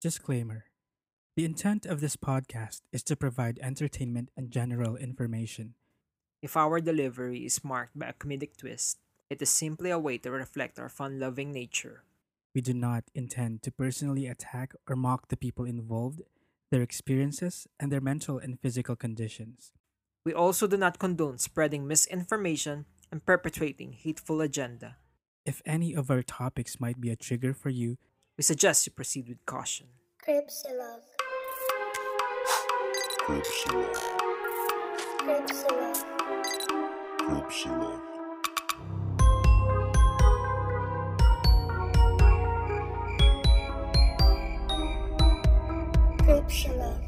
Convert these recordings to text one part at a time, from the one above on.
Disclaimer The intent of this podcast is to provide entertainment and general information. If our delivery is marked by a comedic twist, it is simply a way to reflect our fun loving nature. We do not intend to personally attack or mock the people involved, their experiences, and their mental and physical conditions. We also do not condone spreading misinformation and perpetrating hateful agenda. If any of our topics might be a trigger for you, We suggest you proceed with caution. Cripsilog. Cripsilog. Cripsilog. Cripsilog. Cripsilog.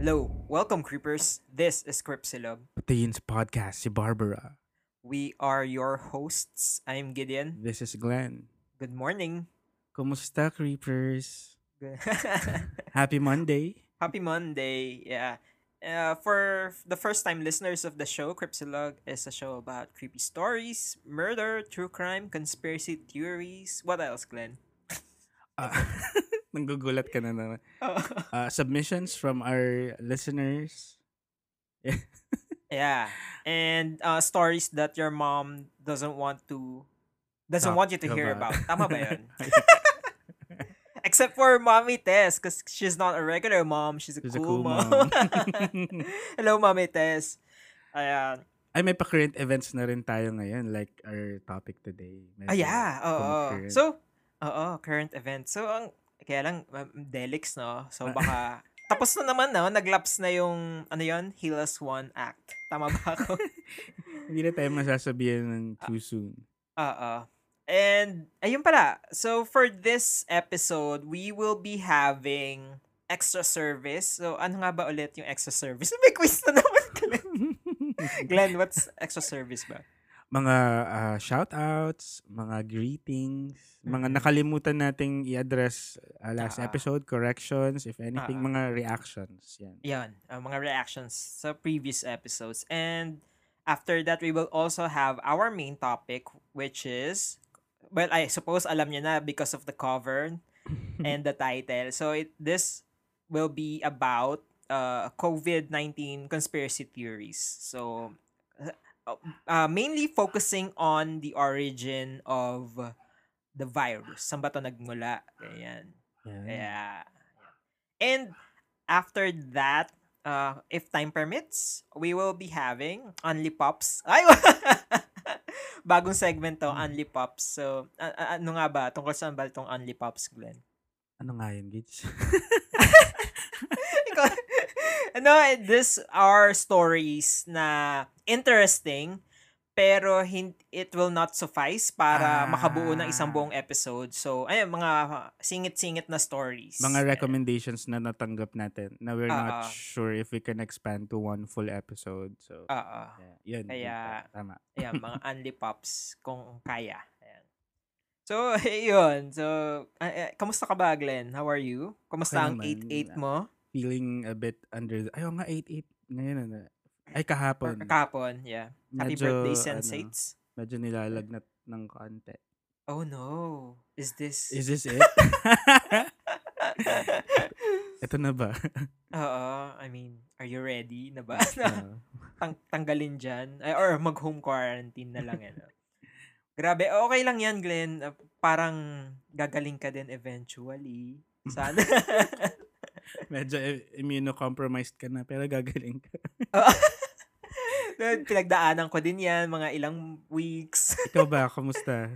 Hello, welcome creepers. This is Cripsilog. Patayin's podcast si Barbara. We are your hosts. I'm Gideon. This is Glenn. Good morning. Kumusta, creepers? Happy Monday. Happy Monday. Yeah. Uh, for the first time listeners of the show, Cryptolog is a show about creepy stories, murder, true crime, conspiracy theories. What else, Glenn? Uh, nanggugulat ka na naman. Uh, submissions from our listeners. yeah. And uh, stories that your mom doesn't want to doesn't Talk want you to hear about. about. Tama ba yun? Except for Mommy Tess, because she's not a regular mom. She's a, She's a cool, cool mom. mom. Hello, Mommy Tess. Ayan. Ay, may pa-current events na rin tayo ngayon. Like our topic today. Ah, yeah. Oo. concurrent. So, oo, current event. So, ang, kaya lang, um, Delix, no? So, baka, tapos na naman, no? Naglaps na yung, ano yon Healers One Act. Tama ba ako? Hindi na tayo masasabihan ng too soon. Oo. And, ayun pala. So, for this episode, we will be having extra service. So, ano nga ba ulit yung extra service? May quiz na naman, Glenn. Glenn, what's extra service ba? mga ah, shoutouts, mga greetings, mga Mhm. nakalimutan nating i-address ah, last Ah. episode, corrections, if anything, Ah. mga reactions. Yan. Yan, uh, mga reactions sa previous episodes. And after that, we will also have our main topic, which is, well, I suppose alam niyo na because of the cover and the title. So it this will be about uh, COVID-19 conspiracy theories. So uh, uh, mainly focusing on the origin of the virus. Saan ba ito nagmula? Ganyan. Yan. Yeah. And after that, uh, if time permits, we will be having Only Pops. Ay! Bagong segment to, Only Pops. So, a- ano nga ba? Tungkol saan ba itong Only Pops, Glenn? Ano nga yun? Ikaw- ano, these are stories na interesting, pero hin- it will not suffice para Ah. makabuo ng isang buong episode. So, ayun, mga singit-singit na stories. mga recommendations na natanggap natin na we're Ah, not ah. sure if we can expand to one full episode. So, Oo. yeah, yun. Kaya- yun. Tama. Ayan, mga Only Pops kung kaya. Ayan. So, yun. So, ah, eh, kamusta ka ba, Glenn? How are you? Kamusta Okay ang naman. 8-8 mo? Feeling a bit under the... Ayaw nga, 8-8. Ngayon, ano. Ay, Or kahapon. kahapon, yeah. Happy Medyo, birthday, ano, Sensates. medyo nilalagnat ng konti. Oh no. Is this... Is this it? Ito na ba? Oo. I mean, are you ready na ba? Uh, Tang- tanggalin dyan? Ay, or mag-home quarantine na lang. Ano? Grabe. Okay lang yan, Glenn. Uh, Parang gagaling ka din eventually. Sana. medyo immunocompromised ka na, pero gagaling ka. Pinagdaanan ko din yan, mga ilang weeks. Ikaw ba? Kamusta?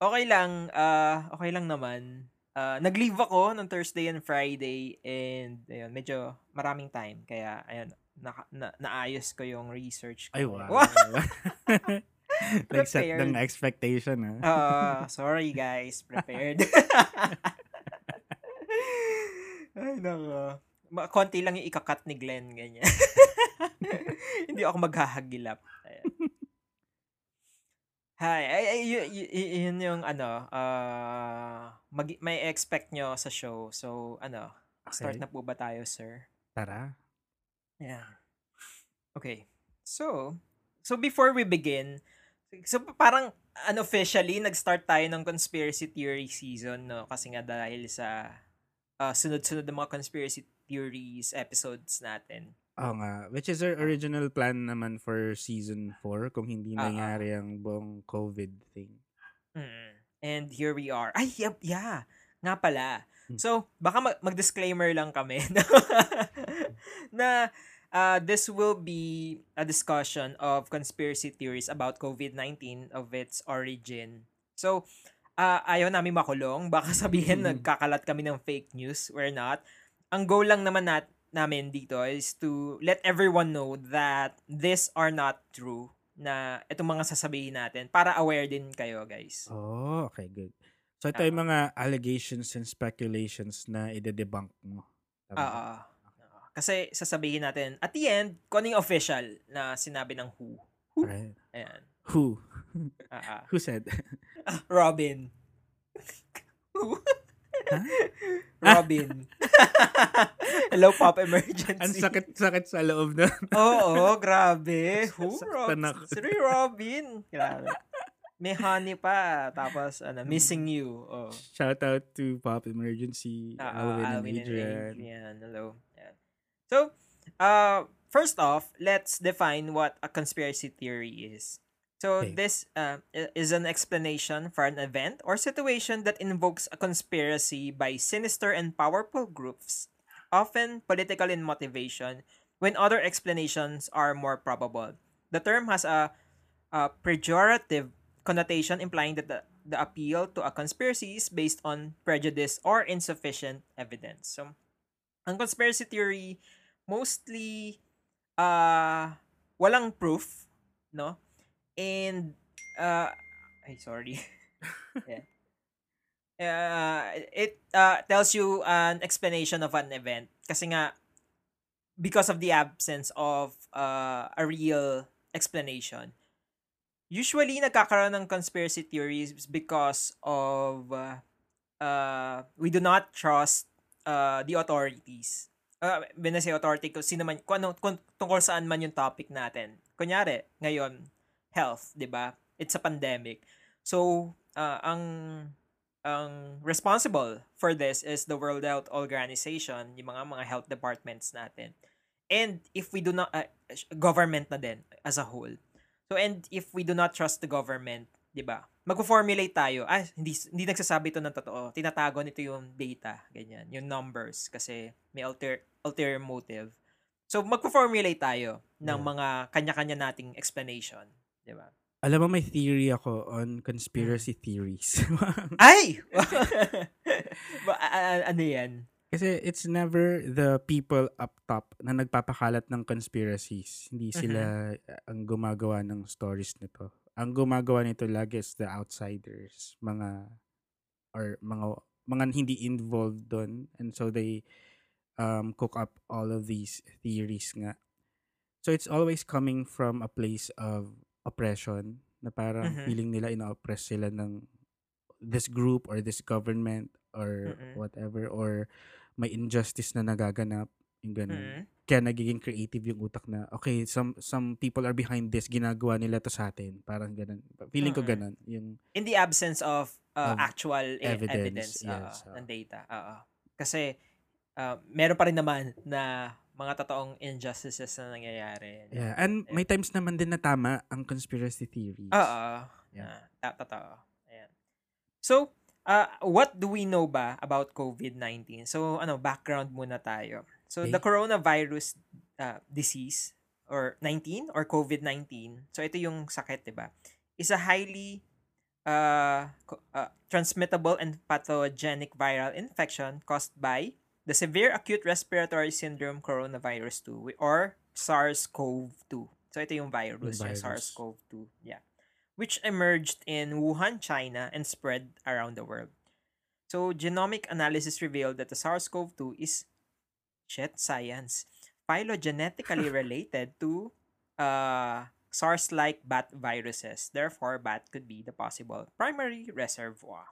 Okay lang, ah okay lang naman. Ah, nag-leave ako ng Thursday and Friday and ayun, medyo maraming time. Kaya ayun, na, na, naayos ko yung research ko. Ay, wow. Wow! like set Prepared. ng expectation, ha? Ah, sorry guys, prepared. Ay, nako. Konti lang yung ikakat ni Glenn, ganyan. Hindi ako maghahagilap. Ayan. Hi, ay, ay, y- y- y- yun yung ano, ah, mag- may expect nyo sa show. So, ano, start Okay. na po ba tayo, sir? Tara. Yeah. Okay. So, so before we begin, so parang unofficially nag-start tayo ng conspiracy theory season no kasi nga dahil sa uh, sunod-sunod na mga conspiracy theories episodes natin. Oo nga. Which is our original plan naman for season 4 kung hindi Ah, ah. nangyari ang buong COVID thing. Mm. And here we are. Ay, yep, yeah. Nga pala. Hmm. So, baka mag- mag-disclaimer lang kami na uh, this will be a discussion of conspiracy theories about COVID-19 of its origin. So, uh, ayaw namin makulong. Baka sabihin Mhm. nagkakalat kami ng fake news. We're not. Ang goal lang naman nat namin dito is to let everyone know that these are not true na itong mga sasabihin natin para aware din kayo guys. Oh, okay, good. So ito yung mga allegations and speculations na ide-debunk mo. Oo. Oo. Kasi sasabihin natin at the end kung ano yung official na sinabi ng WHO. Right. Ayan. Who? Ah, ah. Who said? Robin. Huh? Robin. Hello, Pop Emergency. Ang sakit-sakit sa loob na. Oo, grabe. Who? Saktan Rob- ako. Sino yung Robin? Grabe. May honey pa. Tapos, ano, missing you. Oh. Shout out to Pop Emergency, ah, Alvin, and Alvin and Adrian. Adrian. Hello. Yan. So, uh, first off, let's define what a conspiracy theory is. So, Okay. this uh, is an explanation for an event or situation that invokes a conspiracy by sinister and powerful groups, often political in motivation, when other explanations are more probable. The term has a, a pejorative connotation implying that the, the appeal to a conspiracy is based on prejudice or insufficient evidence. So, ang conspiracy theory mostly uh walang proof, no? And uh ay sorry. yeah. Uh, it uh, tells you an explanation of an event kasi nga because of the absence of uh, a real explanation usually nagkakaroon ng conspiracy theories because of uh, uh, we do not trust uh, the authorities. Uh, when I say authority, kung sino man, kung ano, kung, tungkol saan man yung topic natin. Kunyari, ngayon, health, di ba? It's a pandemic. So, uh, ang ang responsible for this is the World Health Organization, yung mga mga health departments natin. And if we do not, uh, government na din as a whole. So, and if we do not trust the government, di ba? Magpo-formulate tayo. Ah, hindi, hindi nagsasabi ito ng totoo. Tinatago nito yung data, ganyan, yung numbers, kasi may alter, ulterior motive. So, magpo-formulate tayo ng mga kanya-kanya nating explanation, di ba? Alam mo, may theory ako on conspiracy theories. Ay! ba, ano yan? Kasi it's never the people up top na nagpapakalat ng conspiracies. Hindi sila uh, ang gumagawa ng stories nito. Ang gumagawa nito lagi is the outsiders, mga or mga mga hindi involved doon and so they um cook up all of these theories nga. So it's always coming from a place of oppression na parang Mhm. feeling nila ina-oppress sila ng this group or this government or Mm-mm. whatever or may injustice na nagaganap yung ganun. Mm. Kaya nagiging creative yung utak na okay, some some people are behind this, ginagawa nila to sa atin. Parang ganun. Feeling ko Mm-mm. ganun. Yung In the absence of, uh, Of actual e- evidence, evidence, yes, oo, oo. ng data. Oo. Kasi, uh, meron pa rin naman na mga totoong injustices na nangyayari. yeah, and Yeah. may times naman din na tama ang conspiracy theories. Oo. Yeah. Yeah. totoo. Ayan. So, uh, what do we know ba about COVID-19? So, ano, background muna tayo. So, the Okay. coronavirus uh, disease or 19 or COVID-19, so ito yung sakit, 'di ba? Is a highly uh, uh, transmittable and pathogenic viral infection caused by the severe acute respiratory syndrome coronavirus 2 or SARS-CoV-2. So ito yung virus, Yung yung. SARS-CoV-2. Yeah. Which emerged in Wuhan, China and spread around the world. So genomic analysis revealed that the SARS-CoV-2 is shit science phylogenetically related to uh, SARS-like bat viruses. Therefore, bat could be the possible primary reservoir.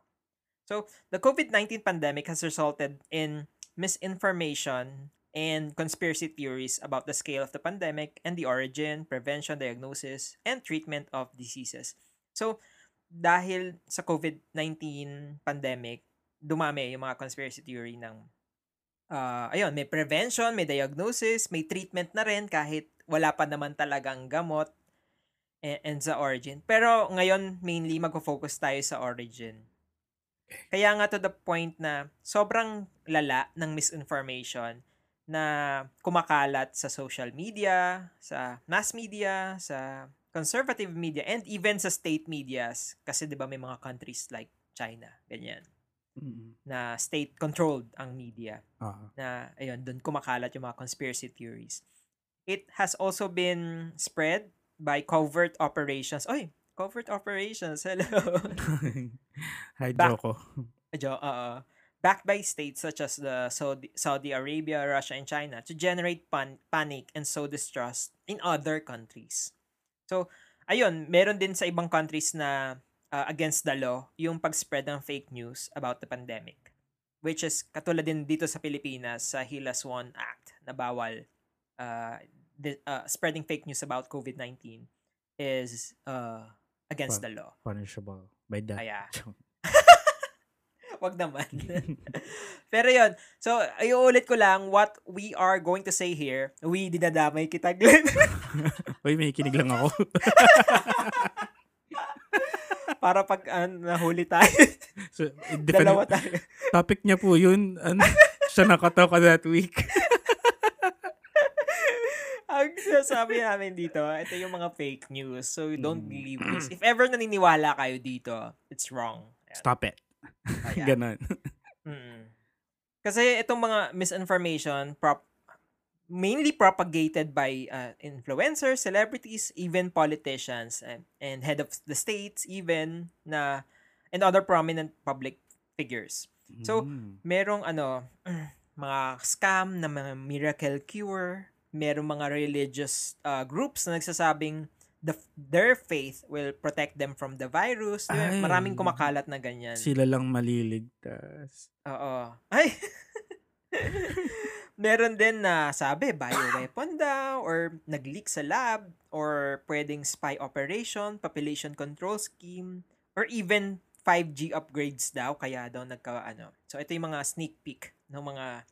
So, the COVID-19 pandemic has resulted in misinformation and conspiracy theories about the scale of the pandemic and the origin, prevention, diagnosis, and treatment of diseases. So, dahil sa COVID-19 pandemic, dumami yung mga conspiracy theory ng ah, ayun, may prevention, may diagnosis, may treatment na rin kahit wala pa naman talagang gamot and, and sa origin. Pero ngayon, mainly magfo-focus tayo sa origin. Kaya nga to the point na sobrang lala ng misinformation na kumakalat sa social media, sa mass media, sa conservative media, and even sa state medias. Kasi di ba may mga countries like China, ganyan, Mm. na state-controlled ang media Ah. na ayun, doon kumakalat yung mga conspiracy theories. It has also been spread by covert operations. Oy, covert operations. Hello. Hi, Back- Joko. Jo, uh, backed by states such as the Saudi, Saudi Arabia, Russia, and China to generate pan- panic and sow distrust in other countries. So, ayun, meron din sa ibang countries na uh, against the law yung pag-spread ng fake news about the pandemic. Which is katulad din dito sa Pilipinas sa HILAS 1 Act na bawal uh, the, uh, spreading fake news about COVID-19 is uh, against Wow. the law. Punishable by that. Kaya, wag naman. Pero yun, so iuulit ko lang what we are going to say here. We dinadamay kita, Glenn. Uy, may kinig lang ako. Para pag uh, nahuli tayo, so, dalawa defend, tayo. topic niya po yun. Ano, siya nakatoka that week. Sinasabi namin dito, ito yung mga fake news. So don't Mm. believe this. If ever naniniwala kayo dito, it's wrong. Ayan. Stop it. Ayan. Ganon. Kasi itong mga misinformation prop mainly propagated by uh, influencers, celebrities, even politicians and, and head of the states even na and other prominent public figures. So, Mm. Merong ano mga scam na mga miracle cure, merong mga religious uh, groups na nagsasabing the their faith will protect them from the virus. Ay. Maraming kumakalat na ganyan. Sila lang maliligtas. Oo. Ay. Meron din na sabi, bioweapon daw, or nag-leak sa lab, or pwedeng spy operation, population control scheme, or even 5G upgrades daw, kaya daw nagka, ano. So, ito yung mga sneak peek ng mga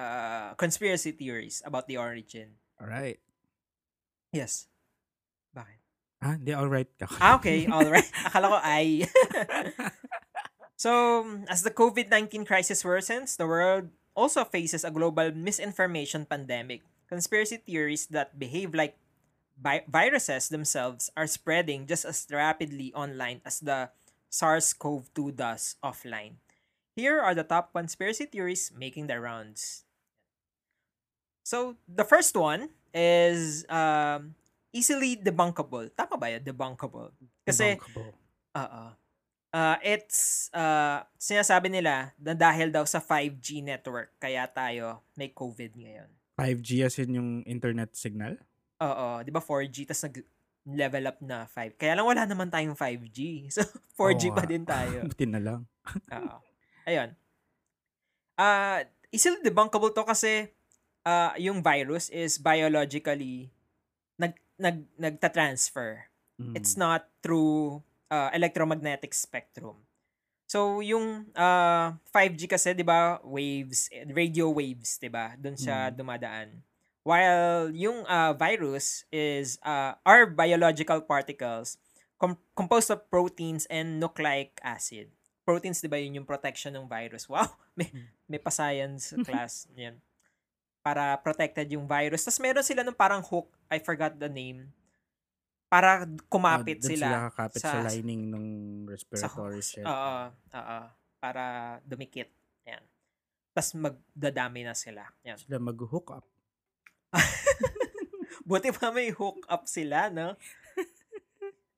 uh, conspiracy theories about the origin. Alright. Yes. Bakit? Ah, hindi, alright. Ah, okay. All right. Akala ko ay. so, as the COVID-19 crisis worsens, the world also faces a global misinformation pandemic. Conspiracy theories that behave like vi- viruses themselves are spreading just as rapidly online as the SARS-CoV-2 does offline. Here are the top conspiracy theories making the rounds. So, the first one is um, easily debunkable. Tama ba yun? Debunkable. Kasi, Debunkable. oo. Uh, it's, uh, sinasabi nila na dahil daw sa 5G network, kaya tayo may COVID ngayon. 5G as in yung internet signal? Oo, di ba 4G, tas nag-level up na 5. Kaya lang wala naman tayong 5G. So, 4G Oo pa din tayo. Buti na lang. Oo. Ayun. Ah, easily debunkable to kasi ah, yung virus is biologically nag nag nagta-transfer. Mm. It's not through uh, electromagnetic spectrum. So yung uh, 5G kasi 'di ba waves radio waves 'di ba doon siya Mm. dumadaan. While yung uh, virus is uh, are biological particles com- composed of proteins and nucleic acid. Proteins 'di ba yun yung protection ng virus. Wow, may may pa science class 'yan. Para protected yung virus. Tapos meron sila nung parang hook, I forgot the name. Para kumapit Ah, dun sila, kakapit sa, sa- lining ng respiratory sa. Oo, oo. Para dumikit. Yan. Tapos magdadami na sila. Yan. Sila mag-hook up. Buti pa may hook up sila, no?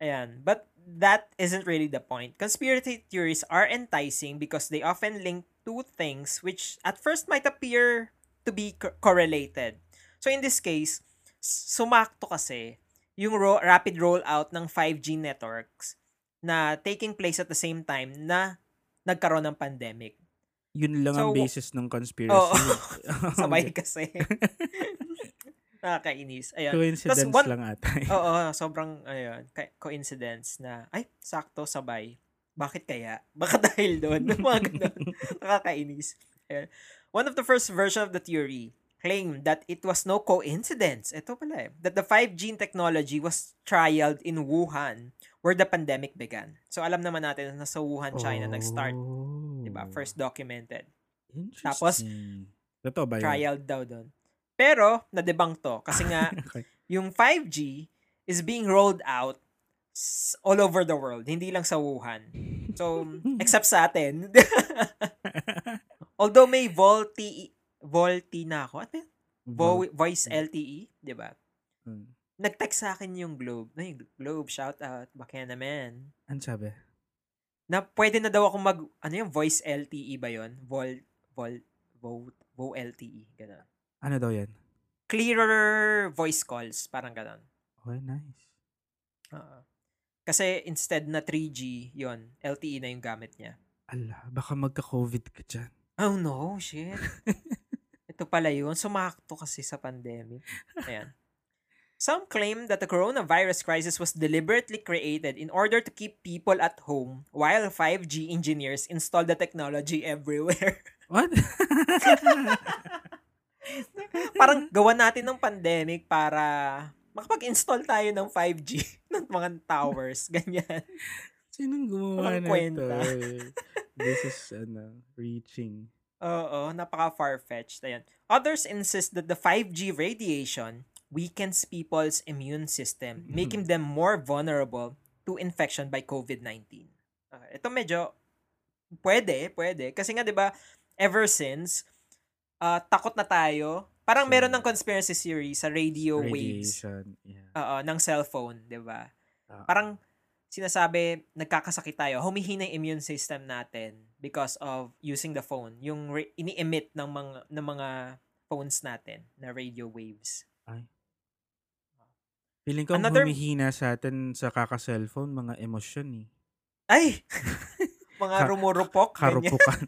Ayan. But that isn't really the point. Conspiracy theories are enticing because they often link two things which at first might appear to be co- correlated. So in this case, sumakto kasi yung ro- rapid rollout ng 5G networks na taking place at the same time na nagkaroon ng pandemic. Yun lang So, ang basis ng conspiracy. Oo. Sabay kasi. Nakakainis. Ayan. Coincidence one- lang ata. Oo, sobrang ayun, coincidence na ay sakto sabay. Bakit kaya? Baka dahil doon, mga ganun. Nakakainis. Ayan. One of the first version of the theory claimed that it was no coincidence. Ito pala eh. That the 5G technology was trialed in Wuhan where the pandemic began. So alam naman natin na sa Wuhan, China nag-start. Oh. 'di ba? First documented. Interesting. Tapos, Totoo ba yun? Trialed daw doon. Pero, na-debunk to. Kasi nga, Okay. yung 5G is being rolled out all over the world. Hindi lang sa Wuhan. So, except sa atin. Although may VoLTE, VoLTE na ako. Ano yun? Vo- voice LTE, di ba? Hmm. Nag-text sa akin yung Globe. No, yung Globe, shout out. Baka naman. Ano sabi? Na pwede na daw ako mag, ano yung voice LTE ba yun? Vol, Vol, Vo, Vo LTE. Ganun. Ano daw yan? Clearer voice calls. Parang ganun. Okay, nice. Oo. Kasi instead na 3G, yon LTE na yung gamit niya. Ala, baka magka-COVID ka dyan. Oh no, shit. Ito pala yun. Sumakto kasi sa pandemic. Ayan. Some claim that the coronavirus crisis was deliberately created in order to keep people at home while 5G engineers install the technology everywhere. What? Parang gawa natin ng pandemic para makapag-install tayo ng 5G ng mga towers. Ganyan. Sinong gumawa na kwenta. ito? This is, ano, reaching. Oo, napaka far-fetched. Ayan. Others insist that the 5G radiation weakens people's immune system, making them more vulnerable to infection by COVID-19. Ah, ito medyo pwede, pwede. Kasi nga 'di ba, ever since ah, takot na tayo. Parang So, meron ng conspiracy theory sa radio waves Radiation. Yeah. oo, ng cellphone, 'di ba? Ah, Parang sinasabi nagkakasakit tayo, humihina yung immune system natin because of using the phone, yung re- ini-emit ng mga ng mga phones natin na radio waves. Feeling ko Another- humihina sa atin sa kaka-cellphone, mga emosyon eh. Ay! mga Ka- rumurupok. Karupukan.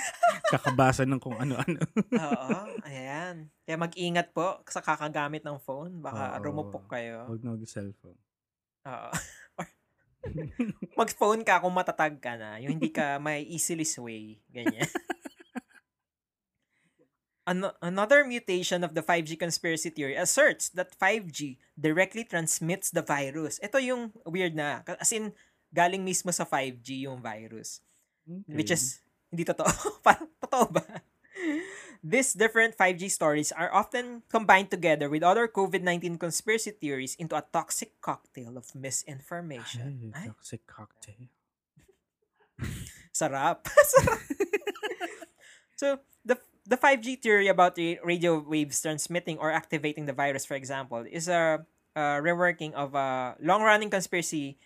Kakabasa ng kung ano-ano. Oo, ayan. Kaya mag-ingat po sa kakagamit ng phone. Baka Oo. rumupok kayo. Huwag na mag-cellphone. Oo. Mag-phone ka kung matatag ka na. Yung hindi ka may easily sway. Ganyan. Ano- another mutation of the 5G conspiracy theory asserts that 5G directly transmits the virus. Ito yung weird na. As in, galing mismo sa 5G yung virus. Which Okay. is, hindi totoo. Parang, totoo ba? These different 5G stories are often combined together with other COVID-19 conspiracy theories into a toxic cocktail of misinformation. Ay, Ay, toxic cocktail. sarap. Sarap. so, the the 5G theory about the radio waves transmitting or activating the virus, for example, is a, a reworking of a long-running conspiracy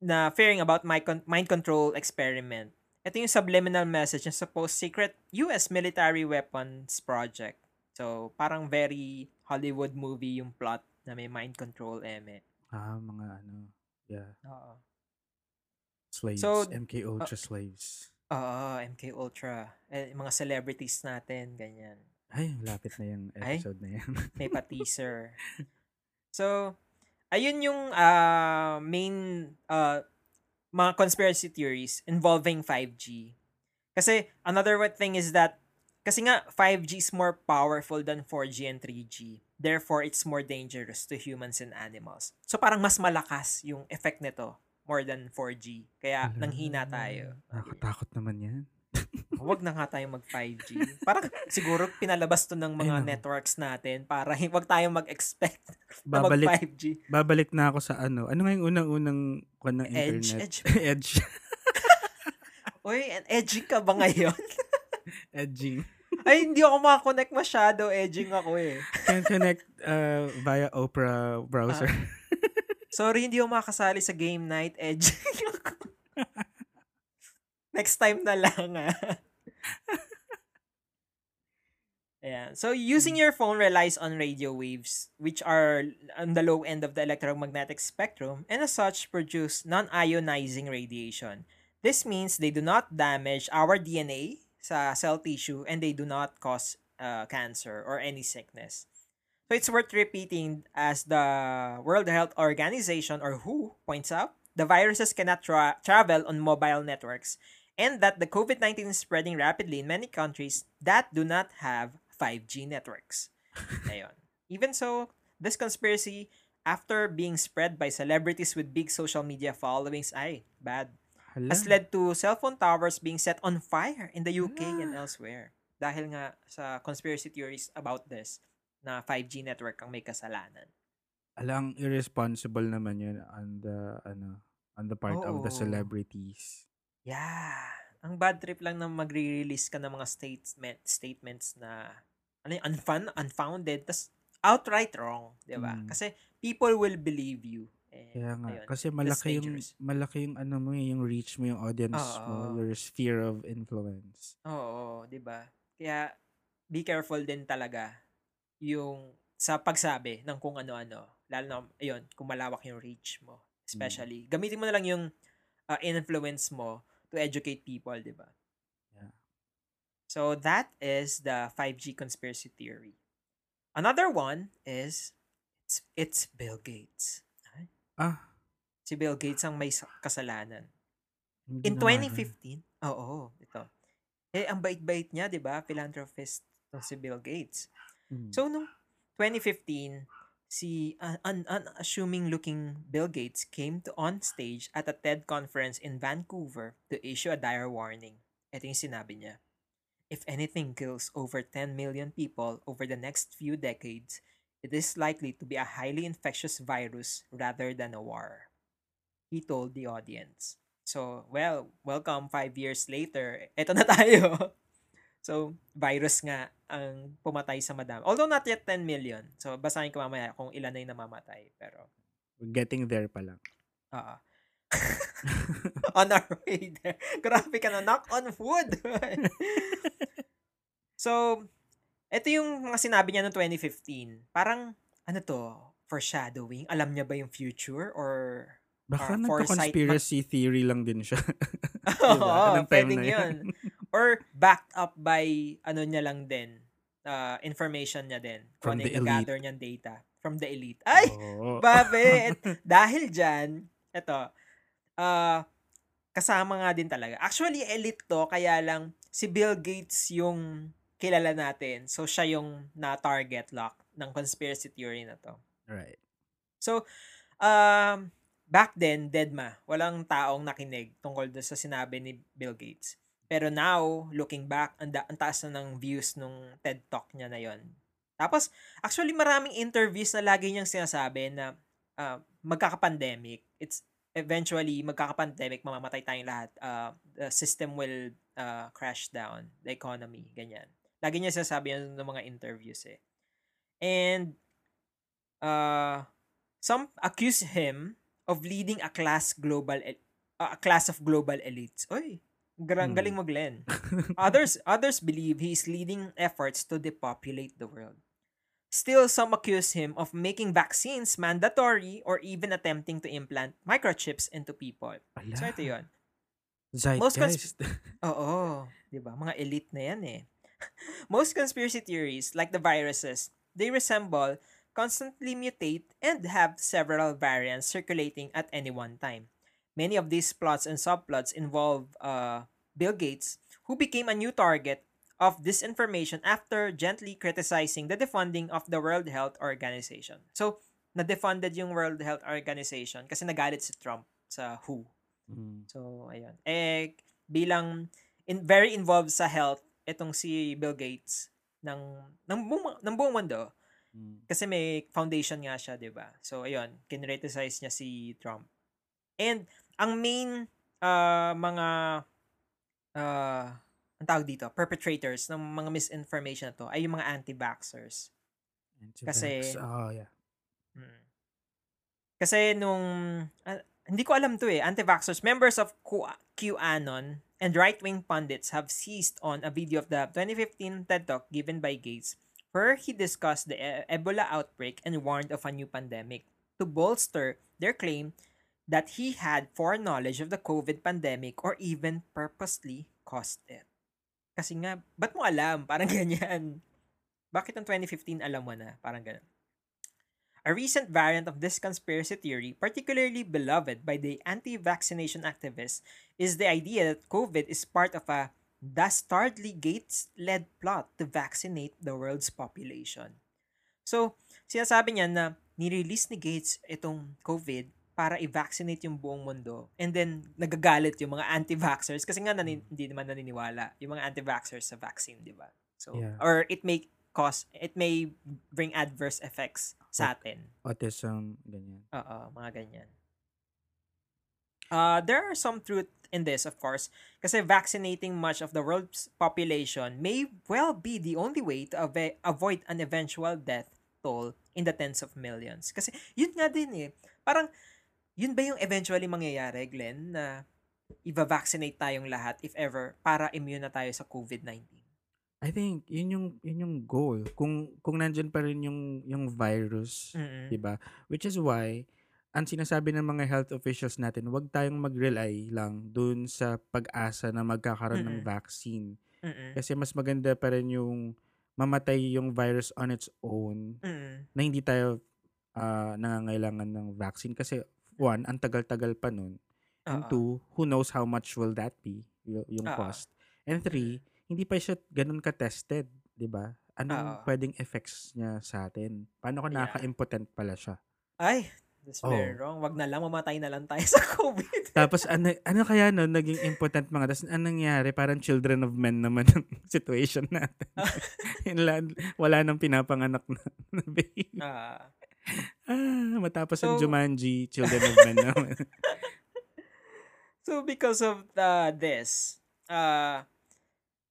na fearing about mind, con- mind control experiment. Ito yung subliminal message ng supposed secret US military weapons project. So, parang very Hollywood movie yung plot na may mind control eme. Ah, mga ano. Yeah. Oo. Slaves. So, MK Ultra slaves. Oo, MK Ultra. Eh, mga celebrities natin, ganyan. Ay, lapit na yung Ay. episode na yan. may pa-teaser. so, ayun yung ah, main ah, mga conspiracy theories involving 5G. Kasi another thing is that kasi nga 5G is more powerful than 4G and 3G. Therefore, it's more dangerous to humans and animals. So parang mas malakas yung effect nito more than 4G. Kaya Ala, nanghina tayo. Nakakatakot naman yan. Huwag na nga tayo mag 5G. Parang siguro pinalabas to ng mga networks natin para huwag tayong mag-expect na mag Babalik, 5G. babalik na ako sa ano. Ano nga yung unang-unang kwan ng Edge, internet? edge. Edge. Uy, edging ka ba ngayon? Edging. Ay, hindi ako makakonect masyado. Edging ako eh. Can connect uh, via Opera browser. Ah. Sorry, hindi ako makasali sa game night. Edging ako. Next time na lang ah. Ayan. So, using your phone relies on radio waves, which are on the low end of the electromagnetic spectrum, and as such produce non-ionizing radiation. This means they do not damage our DNA sa cell tissue and they do not cause uh, cancer or any sickness. So it's worth repeating as the World Health Organization or WHO points out, the viruses cannot tra- travel on mobile networks and that the COVID-19 is spreading rapidly in many countries that do not have 5G networks. Ayun. Even so, this conspiracy, after being spread by celebrities with big social media followings, ay, bad, Hala. has led to cell phone towers being set on fire in the UK and elsewhere. Dahil nga sa conspiracy theories about this, na 5G network ang may kasalanan. Alang irresponsible naman yun on the ano on the part of the celebrities. Yeah. Ang bad trip lang na magre-release ka ng mga statement, statements na ano yun, unfun, unfounded, tas outright wrong, di ba? Mm. Kasi people will believe you. Eh, Kaya nga ayun, kasi malaki yung malaki yung ano mo eh, yung reach mo, yung audience mo, Oo. your sphere of influence. Oo, 'di ba? Kaya be careful din talaga yung sa pagsabi ng kung ano-ano. Lalo na ayun, kung malawak yung reach mo. Especially, gamitin mo na lang yung uh, influence mo to educate people, 'di ba? Yeah. So that is the 5G conspiracy theory. Another one is it's, it's Bill Gates. Ay, Ah, Si Bill Gates ang may sa- kasalanan. yung In ginawa niya. 2015, oo, ito. Eh, ang bait-bait niya, di ba? Philanthropist to si Bill Gates. Mm. So, nung 2015, si uh, un- unassuming looking Bill Gates came to on stage at a TED conference in Vancouver to issue a dire warning. Ito yung sinabi niya. If anything kills over 10 million people over the next few decades, it is likely to be a highly infectious virus rather than a war. He told the audience. So, well, welcome five years later. Ito na tayo. so, virus nga ang pumatay sa madami. Although not yet 10 million. So, basahin ko mamaya kung ilan na yung namamatay. Pero, Getting there pa lang. oo. on our way there. Grabe ka na, knock on wood. so, ito yung mga sinabi niya noong 2015. Parang, ano to, foreshadowing? Alam niya ba yung future? Or, Baka Or nagka-conspiracy theory lang din siya. Oo, Anong time pwedeng na yun. Or backed up by, ano niya lang din, uh, information niya din. From ano the elite. gather niyang data. From the elite. Ay! Oo. Babe! dahil dyan, ito, uh, kasama nga din talaga. Actually, elite to, kaya lang si Bill Gates yung kilala natin. So, siya yung na-target lock ng conspiracy theory na to. Right. So, um, back then, deadma. Walang taong nakinig tungkol doon sa sinabi ni Bill Gates. Pero now, looking back, ang, da- ang taas na ng views nung TED Talk niya na yon. Tapos, actually, maraming interviews na lagi niyang sinasabi na uh, magkaka-pandemic. It's eventually, magkaka-pandemic, mamamatay tayong lahat. Uh, the system will uh, crash down. The economy, ganyan. Lagi niya sinasabi yan ng mga interviews eh. And, uh, some accuse him of leading a class global el- uh, a class of global elites. Oy, gra- Hmm. galing mo Glenn. others others believe he is leading efforts to depopulate the world. Still, some accuse him of making vaccines mandatory or even attempting to implant microchips into people. Ala. So, ito yun. Zeitgeist. Most Oo, 'di ba? Mga elite na 'yan eh. Most conspiracy theories, like the viruses, they resemble, constantly mutate, and have several variants circulating at any one time. Many of these plots and subplots involve uh, Bill Gates, who became a new target of disinformation after gently criticizing the defunding of the World Health Organization. So, na-defunded yung World Health Organization kasi nagalit si Trump sa WHO. Mm. So, ayun. Eh, bilang in, very involved sa health, itong si Bill Gates ng, ng, buong, ng buong mundo. Mm. Kasi may foundation nga siya, di ba? So, ayun, kinriticize niya si Trump. And, ang main uh, mga uh, ang tawag dito, perpetrators ng mga misinformation na to ay yung mga anti-vaxxers. Kasi- Anti-vax. Oh, yeah. Mm. Kasi nung, ah, hindi ko alam to eh, anti-vaxxers, members of Q- QAnon and right-wing pundits have seized on a video of the 2015 TED Talk given by Gates where he discussed the Ebola outbreak and warned of a new pandemic to bolster their claim that he had foreknowledge of the COVID pandemic or even purposely caused it. Kasi nga, ba't mo alam? Parang ganyan. Bakit ng 2015 alam mo na? Parang ganyan. A recent variant of this conspiracy theory, particularly beloved by the anti-vaccination activists, is the idea that COVID is part of a dastardly Gates-led plot to vaccinate the world's population. So, sinasabi niya na nirelease ni Gates itong COVID para i-vaccinate yung buong mundo. And then, nagagalit yung mga anti-vaxxers kasi nga nani- hindi naman naniniwala yung mga anti-vaxxers sa vaccine, di ba? So, Yeah. or it may cause, it may bring adverse effects sa atin. Autism, ganyan. Oo, mga ganyan. Uh, there are some truth in this, of course, kasi vaccinating much of the world's population may well be the only way to ava- avoid an eventual death toll in the tens of millions. Kasi yun nga din eh. Parang, yun ba yung eventually mangyayari, Glenn, na i-vaccinate tayong lahat if ever para immune na tayo sa COVID-19? I think yun yung yun yung goal. Kung kung nandiyan pa rin yung yung virus, Mm-mm. 'di ba? Which is why ang sinasabi ng mga health officials natin, wag tayong mag-rely lang dun sa pag-asa na magkakaroon ng Mm-mm. vaccine. Mm-mm. Kasi mas maganda pa rin yung mamatay yung virus on its own Mm-mm. na hindi tayo ah, nangangailangan ng vaccine kasi one, ang tagal-tagal pa nun. And Oo. two, who knows how much will that be, y- yung Oo. cost. And three, hindi pa siya ganun ka-tested, di ba? Anong Oo. pwedeng effects niya sa atin? Paano kung Yeah. naka-impotent pala siya? Ay, very Oh. wrong. Wag na lang, mamatay na lang tayo sa COVID. Tapos ano, ano kaya no, naging impotent mga. Tapos anong nangyari? Parang children of men naman ang situation natin. Wala nang pinapanganak na, na baby. Ah. Ah, matapos ang So- Jumanji, children of men naman. So because of uh, this, uh,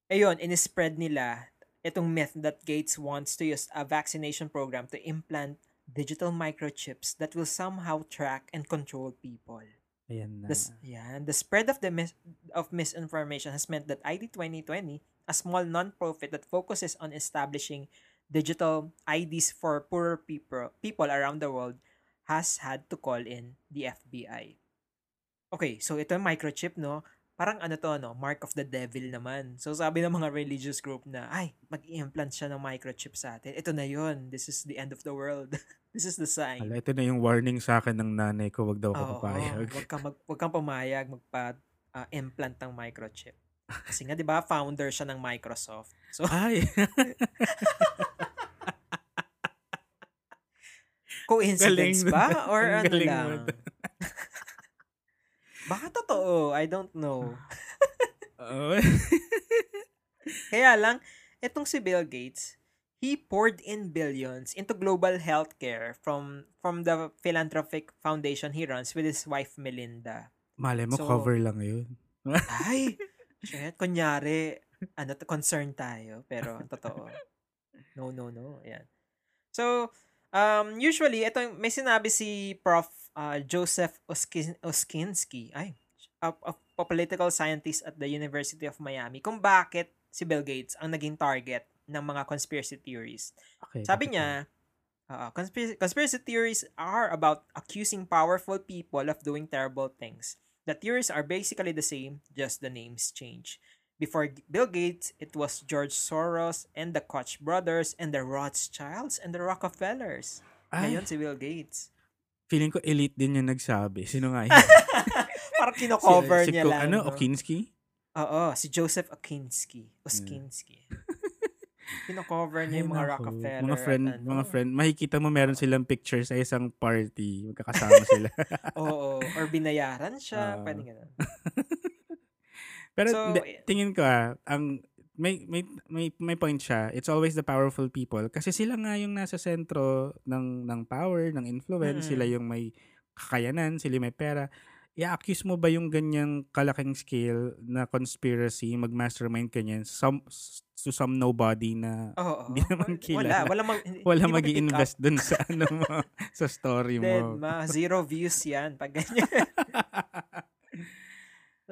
ayun, in-spread nila itong myth that Gates wants to use a vaccination program to implant digital microchips that will somehow track and control people. Ayan na. The, yeah, the spread of the mis- of misinformation has meant that ID 2020, a small non-profit that focuses on establishing digital IDs for poorer people people around the world, has had to call in the FBI. Okay, so ito yung microchip, no? Parang ano to, no? Mark of the devil naman. So sabi ng mga religious group na, ay, mag-implant siya ng microchip sa atin. Ito na yon This is the end of the world. This is the sign. Ala, ito na yung warning sa akin ng nanay ko, wag daw ako papayag. Wag kang mag, wag kang pumayag magpa-implant ng microchip. Kasi nga 'di ba, founder siya ng Microsoft. So Ay, coincidence ba or ano lang? Baka totoo, I don't know. Oo. Kaya lang, etong si Bill Gates, he poured in billions into global healthcare from from the philanthropic foundation he runs with his wife Melinda. Malay mo, So- cover lang yun. Ay, shit, kunyari, ano, concern tayo, pero totoo. No, no, no. Ayan. So, um, usually, ito, may sinabi si Prof. uh, Joseph Oskin, Oskinsky, ay, a, a, a political scientist at the University of Miami, kung bakit si Bill Gates ang naging target ng mga conspiracy theories. Okay, Sabi niya, uh, conspiracy, conspiracy theories are about accusing powerful people of doing terrible things. The theories are basically the same, just the names change. Before Bill Gates, it was George Soros and the Koch brothers and the Rothschilds and the Rockefellers. Ay, Ngayon si Bill Gates. feeling ko elite din yung nagsabi. Sino nga yun? Parang kino-cover Si- si niya Ko- lang. Ano, no? Okinski? Oo, si Joseph Okinski. Oskinsky. kino-cover niya yung mga. Rockefeller. Mga friend, ano. mga friend. Makikita mo meron silang picture sa isang party. Magkakasama sila. Oo, or binayaran siya. Ah. pwede ganun. Pero So, eh, tingin ko ah, ang may may may may point siya. It's always the powerful people kasi sila nga yung nasa sentro ng ng power, ng influence, Mm. sila yung may kakayanan, sila yung may pera. I-accuse mo ba yung ganyang kalaking scale na conspiracy, mag-mastermind ka niyan some, to some nobody na Oo. Hindi naman Wala, kilala. wala mag wala mag mapipick up. invest dun sa ano mo, sa story Dead mo. ma, zero views 'yan pag ganyan.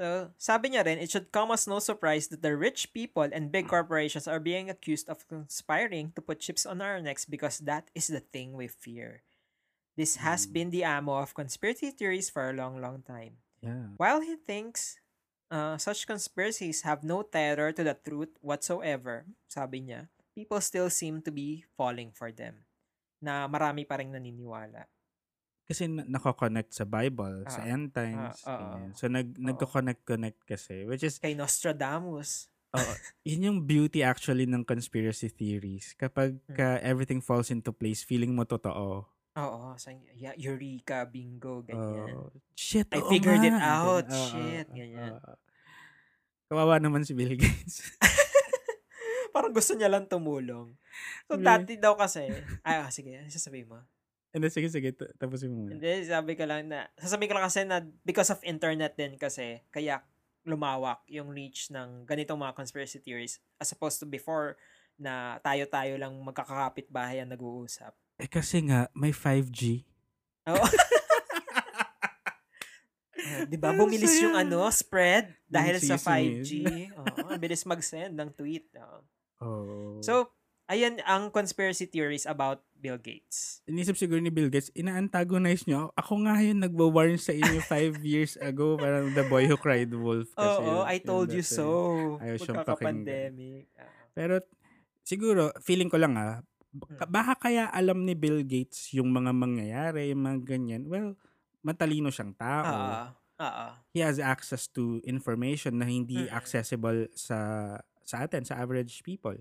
so, sabi niya rin, it should come as no surprise that the rich people and big corporations are being accused of conspiring to put chips on our necks because that is the thing we fear. This has Hmm. been the ammo of conspiracy theories for a long, long time. yeah. While he thinks uh, such conspiracies have no tether to the truth whatsoever, sabi niya, people still seem to be falling for them. na marami pa rin naniniwala. Kasi na- nako-connect sa Bible, sa Ah, end times. ah, ganyan. So, nag, nagko-connect-connect kasi. Which is, Kay Nostradamus. oo, yun yung beauty actually ng conspiracy theories. Kapag Hmm. ka everything falls into place, feeling mo totoo. Oo, sa yeah, Eureka, bingo, ganyan. Oh, shit, I oo figured it nga. out. Oo, shit, oo, ganyan. oo. Kawawa naman si Bill Gates. Parang gusto niya lang tumulong. So, dati daw kasi, ay, ah, sige, ano sasabihin mo? Hindi, sige, sige. ta- Tapusin mo muna. Hindi, sabi ko lang na, sasabihin ko lang kasi na because of internet din kasi, kaya lumawak yung reach ng ganitong mga conspiracy theories as opposed to before na tayo-tayo lang magkakakapit bahay ang nag-uusap. Eh kasi nga, may 5G. Oo. Ah, 'Di ba? Bumilis yung ano, spread dahil sa sisingil. 5G. Oo, ang bilis mag-send ng tweet. Oh. So, ayan ang conspiracy theories about Bill Gates. inisip siguro ni Bill Gates, ina-antagonize nyo. Ako nga yun, nagwa-warn sa inyo five years ago, parang the boy who cried wolf. Kasi Oo, yun- I yun told you so. Ayaw siyang. Ah. Pero, siguro, feeling ko lang ah, Hmm. baka, kaya alam ni Bill Gates yung mga mangyayari, yung mga ganyan. Well, matalino siyang tao. Oo. Oo. He has access to information na hindi Mm-mm. accessible sa sa atin, sa average people.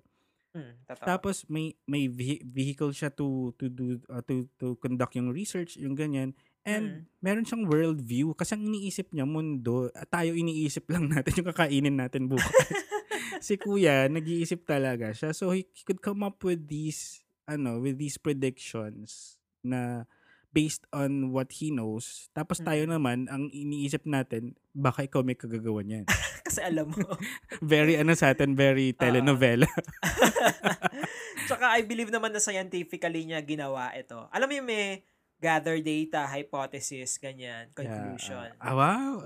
Totoo. Tapos may may vehi- vehicle siya to to do uh, to to conduct yung research, yung ganyan. And meron siyang world view kasi ang iniisip niya mundo, tayo iniisip lang natin yung kakainin natin bukas. si Kuya, nag-iisip talaga siya. So he, he could come up with these ano, with these predictions na based on what he knows. Tapos tayo Mm. naman, ang iniisip natin, baka ikaw may kagagawa niyan. Kasi alam mo. very ano sa atin, very telenovela. Tsaka I believe naman na scientifically niya ginawa ito. Alam mo yung may gather data, hypothesis, ganyan, conclusion. Ah, wow.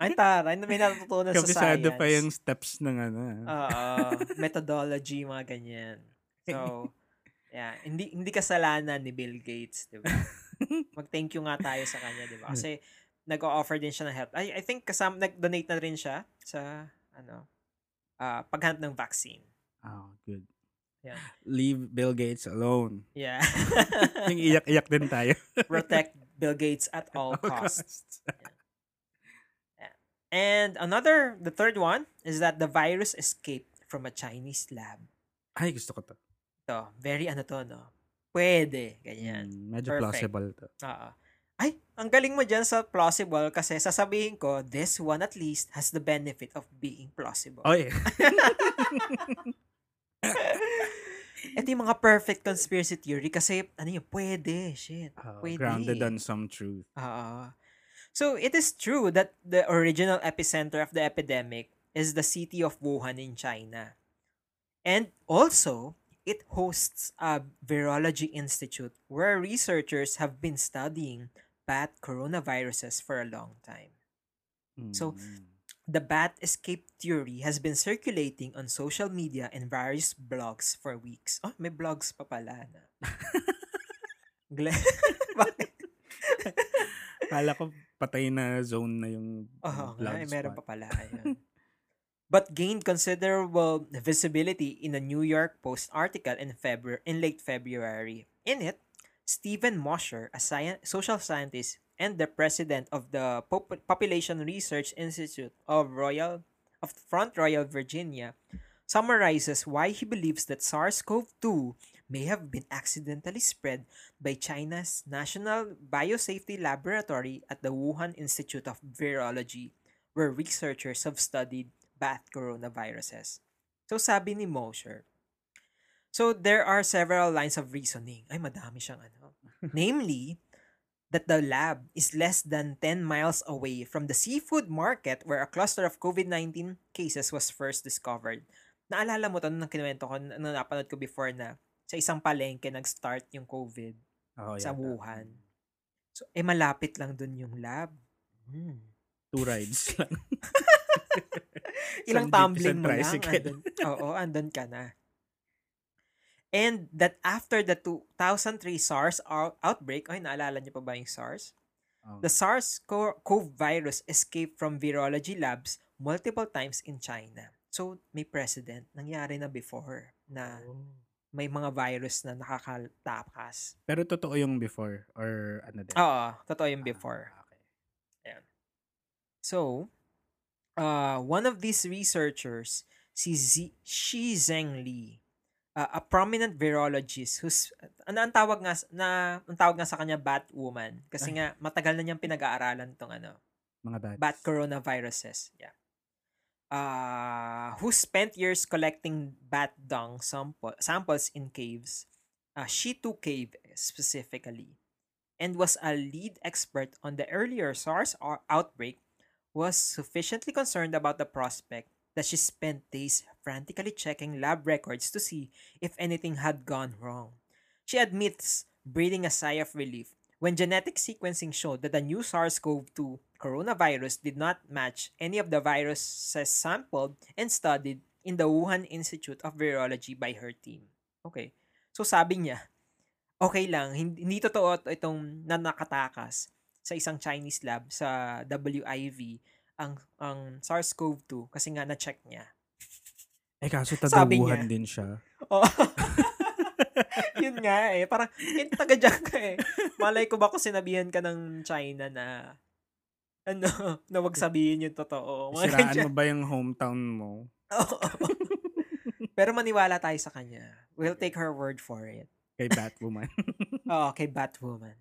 Ay, taray, may natutunan sa Kabisado science. pa yung steps ng ano. Oo, methodology, mga ganyan. So, yeah, hindi hindi kasalanan ni Bill Gates, 'di ba? Mag-thank you nga tayo sa kanya, 'di ba? Kasi nag-o-offer din siya ng help. I, I think kasama nag-donate na rin siya sa ano, ah paghanap ng vaccine. Oh, good. Yan. Leave Bill Gates alone. Yeah. yung iyak-iyak din tayo. Protect Bill Gates at all All costs. And another, the third one is that the virus escaped from a Chinese lab. Ay, gusto ko to. To, very ano to, no? Pwede, ganyan. Mm, medyo Perfect. plausible to. Oo. Ay, ang galing mo dyan sa plausible kasi sasabihin ko, this one at least has the benefit of being plausible. Oy. Ito yung mga perfect conspiracy theory kasi, ano yun, pwede, shit. Oh, Pwede. grounded on some truth. Oo. So, it is true that the original epicenter of the epidemic is the city of Wuhan in China. And also, it hosts a virology institute where researchers have been studying bat coronaviruses for a long time. So, Mm. The bat escape theory has been circulating on social media and various blogs for weeks. Oh, may blogs pa pala na. Gle- Bakit? Kala ko patay na zone na yung Oh, nga, eh, blood meron pa pala. Ayun. But gained considerable visibility in a New York Post article in February in late February. In it, Stephen Mosher, a sci- social scientist and the president of the Pop- Population Research Institute of Royal of Front Royal Virginia, summarizes why he believes that SARS-CoV-2 may have been accidentally spread by China's National Biosafety Laboratory at the Wuhan Institute of Virology, where researchers have studied bat coronaviruses. So sabi ni Mosher, so there are several lines of reasoning. Ay, madami siyang ano. Namely, that the lab is less than 10 miles away from the seafood market where a cluster of COVID-19 cases was first discovered. Naalala mo to nung kinuwento ko, nung napanood ko before na sa isang palengke nag-start yung COVID Oh, sa yata. Wuhan. So, eh malapit lang dun yung lab. Hmm. Two rides lang. Ilang Isang tumbling mo lang, tricycle. andun, oo, andun ka na. And that after the 2003 SARS out- outbreak, ay, naalala niyo pa ba yung SARS? Oh. The SARS-CoV virus escaped from virology labs multiple times in China. So, may precedent. Nangyari na before na Oh. may mga virus na nakakatakas. Pero totoo yung before or ano din? Oo, totoo yung before. Ah, okay. So, uh, one of these researchers, si Z- Shi Zhengli, uh, a prominent virologist who's ano ang tawag nga na ang tawag nga sa kanya Batwoman kasi nga matagal na niyang pinag-aaralan tong ano, Mga bats. bat coronaviruses. Yeah. Uh, who spent years collecting bat dung sample, samples in caves, uh, Shitu Cave specifically, and was a lead expert on the earlier SARS ou- outbreak, was sufficiently concerned about the prospect that she spent days frantically checking lab records to see if anything had gone wrong. She admits breathing a sigh of relief when genetic sequencing showed that the new SARS-CoV-2 coronavirus did not match any of the viruses sampled and studied in the Wuhan Institute of Virology by her team. Okay. So sabi niya, okay lang, hindi, hindi totoo to- itong nanakatakas sa isang Chinese lab sa WIV ang ang SARS-CoV-2 kasi nga na-check niya. Eh kaso niya. din siya. Oo. Yun nga eh. Parang, eh, taga dyan ka eh. Malay ko ba kung sinabihan ka ng China na, ano, na wag sabihin yung totoo. Mga Siraan ganyan. mo ba yung hometown mo? Oo. Pero maniwala tayo sa kanya. We'll take her word for it. Kay Batwoman. Oo, kay Batwoman.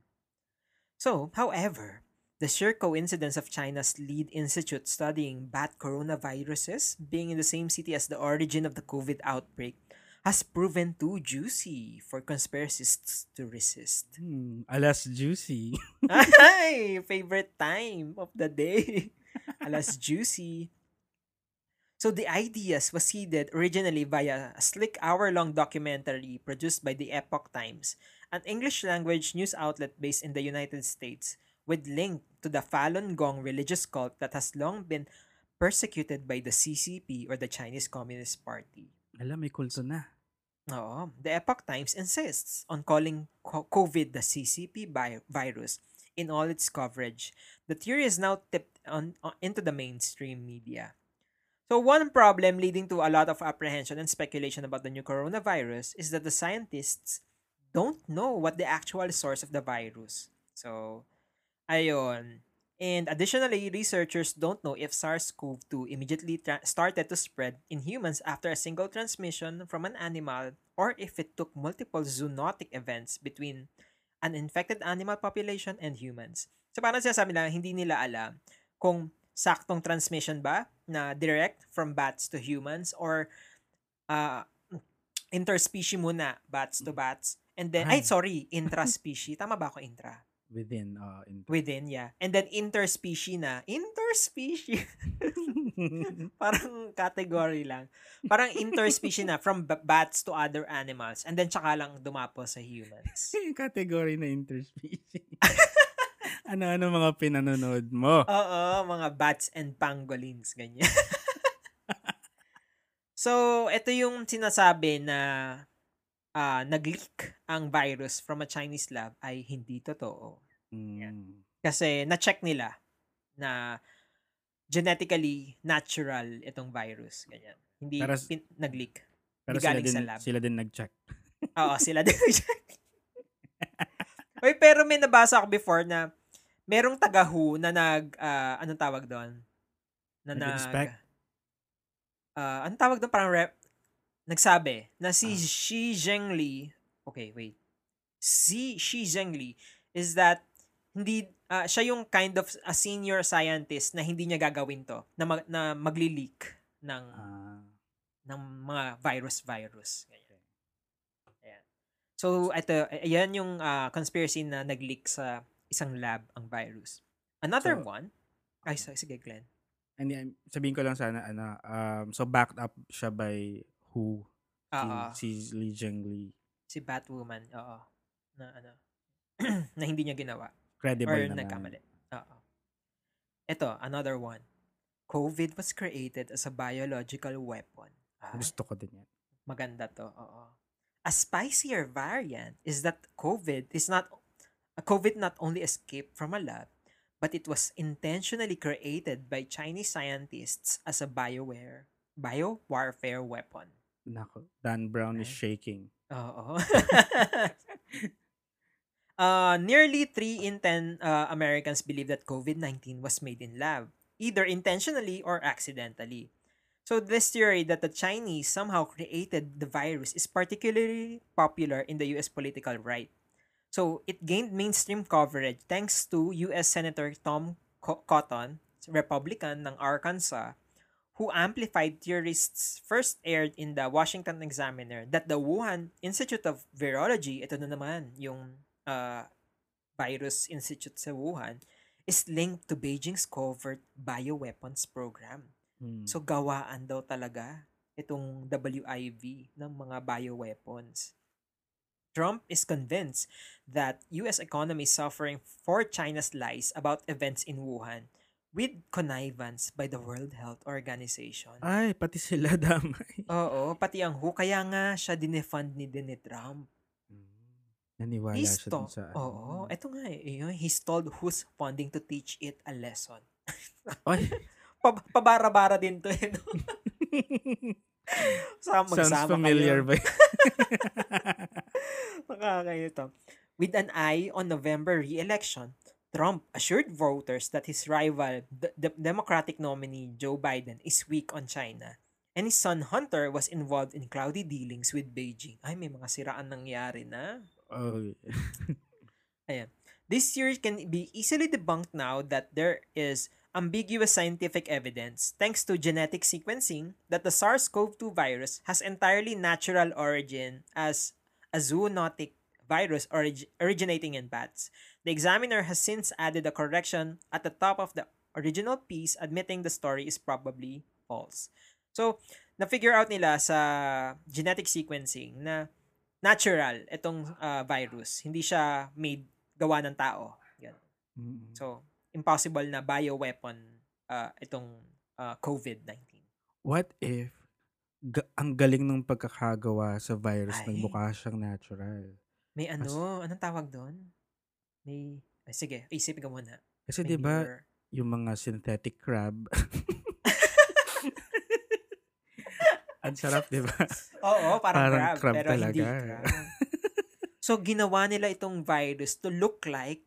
So, however, the sheer coincidence of China's lead institute studying bat coronaviruses being in the same city as the origin of the COVID outbreak has proven too juicy for conspiracists to resist. hmm, alas juicy. Ay, favorite time of the day. Alas juicy. So the ideas was seeded originally via a slick hour-long documentary produced by the Epoch Times, an English-language news outlet based in the United States, with link to the Falun Gong religious cult that has long been persecuted by the CCP or the Chinese Communist Party. Alam, may kulto na. Oo. The Epoch Times insists on calling COVID the CCP vi- virus in all its coverage. The theory is now tipped on, on into the mainstream media. So one problem leading to a lot of apprehension and speculation about the new coronavirus is that the scientists don't know what the actual source of the virus. So, ayon. And additionally, researchers don't know if SARS-CoV-2 immediately tra- started to spread in humans after a single transmission from an animal or if it took multiple zoonotic events between an infected animal population and humans. So parang sinasabi lang, hindi nila alam kung saktong transmission ba na direct from bats to humans or uh, interspecies muna, bats to bats. And then, ay, Ay. sorry, intraspecies. Tama ba ako intra? Within. Uh, in- Within, yeah. And then interspecies na. Interspecies. Parang category lang. Parang interspecies na from b- bats to other animals. And then tsaka lang dumapo sa humans. yung category na interspecies. Ano-ano mga pinanonood mo? Oo, mga bats and pangolins, ganyan. so, ito yung sinasabi na ah, nag-leak ang virus from a Chinese lab ay hindi totoo. Mm. Kasi na-check nila na genetically natural itong virus. Ganyan. Hindi Pero- pin- nag-leak. Pero sila din, sa lab. sila din nag-check. Oo, sila din nag-check. Uy, pero may nabasa ako before na merong taga-WHO na nag, ah, anong tawag doon? Na nag, Nag-inspect? ah, anong tawag doon? Parang rep, nagsabi na si Ah. Xi Zhengli, okay, wait. Si Xi Zhengli is that hindi ah, siya yung kind of a senior scientist na hindi niya gagawin to na mag, na magli-leak ng Ah, ng mga virus-virus. Ganyan. Ayan. So, ito, ayan yung ah, conspiracy na nag-leak sa isang lab ang virus. Another So, one, ay, sige, Glenn. and sabihin ko lang sana, ano, um, so backed up siya by who? Oo, Si, si Li Zhengli. si Batwoman, oo. Na ano, na hindi niya ginawa. Credible Or naman. nagkamali. Oo. Ito, another one. COVID was created as a biological weapon. Ah, Gusto ko din yan. Maganda to, oo. A spicier variant is that COVID is not a COVID not only escaped from a lab, but it was intentionally created by Chinese scientists as a bioware bio warfare weapon. Nako, Dan Brown is shaking. Oo. uh, nearly 3 in 10 uh, Americans believe that COVID-19 was made in lab, either intentionally or accidentally. So this theory that the Chinese somehow created the virus is particularly popular in the US political right. So it gained mainstream coverage thanks to US Senator Tom Cotton, Republican ng Arkansas, who amplified theorists first aired in the Washington Examiner that the Wuhan Institute of Virology, ito na naman yung uh, virus institute sa Wuhan, is linked to Beijing's covert bioweapons program. Hmm. So gawaan daw talaga itong WIV ng mga bioweapons. Trump is convinced that US economy is suffering for China's lies about events in Wuhan with connivance by the World Health Organization. Ay, pati sila damay. Oo, pati ang WHO. Kaya nga siya dinefund ni, ni Trump. Naniwala He's siya dun to- sa... ano. Oo, eto nga eh. Yun, he's told who's funding to teach it a lesson. Ay, Pa- pabara-bara din to eh. No? Sama, sounds familiar kayo. ba? Nakakaito. With an eye on November re-election, Trump assured voters that his rival, the, the Democratic nominee Joe Biden, is weak on China. And his son Hunter was involved in cloudy dealings with Beijing. Ay, may mga siraan nangyari na. oh, This theory can be easily debunked now that there is ambiguous scientific evidence, thanks to genetic sequencing, that the SARS-CoV-2 virus has entirely natural origin as a zoonotic virus orig- originating in bats. The examiner has since added a correction at the top of the original piece admitting the story is probably false. So, na-figure out nila sa genetic sequencing na natural itong uh, virus. Hindi siya made gawa ng tao. Yan. So, impossible na bioweapon uh, itong uh, COVID-19. What if ga- ang galing ng pagkakagawa sa virus Ay. nagmukha siyang natural? May ano, anong tawag doon? May, ay, sige, isipin ka muna. Kasi 'di ba newer- yung mga synthetic crab Ang sarap, 'di ba? Oo, parang, Parang crab, crab pero hindi talaga. crab. so, ginawa nila itong virus to look like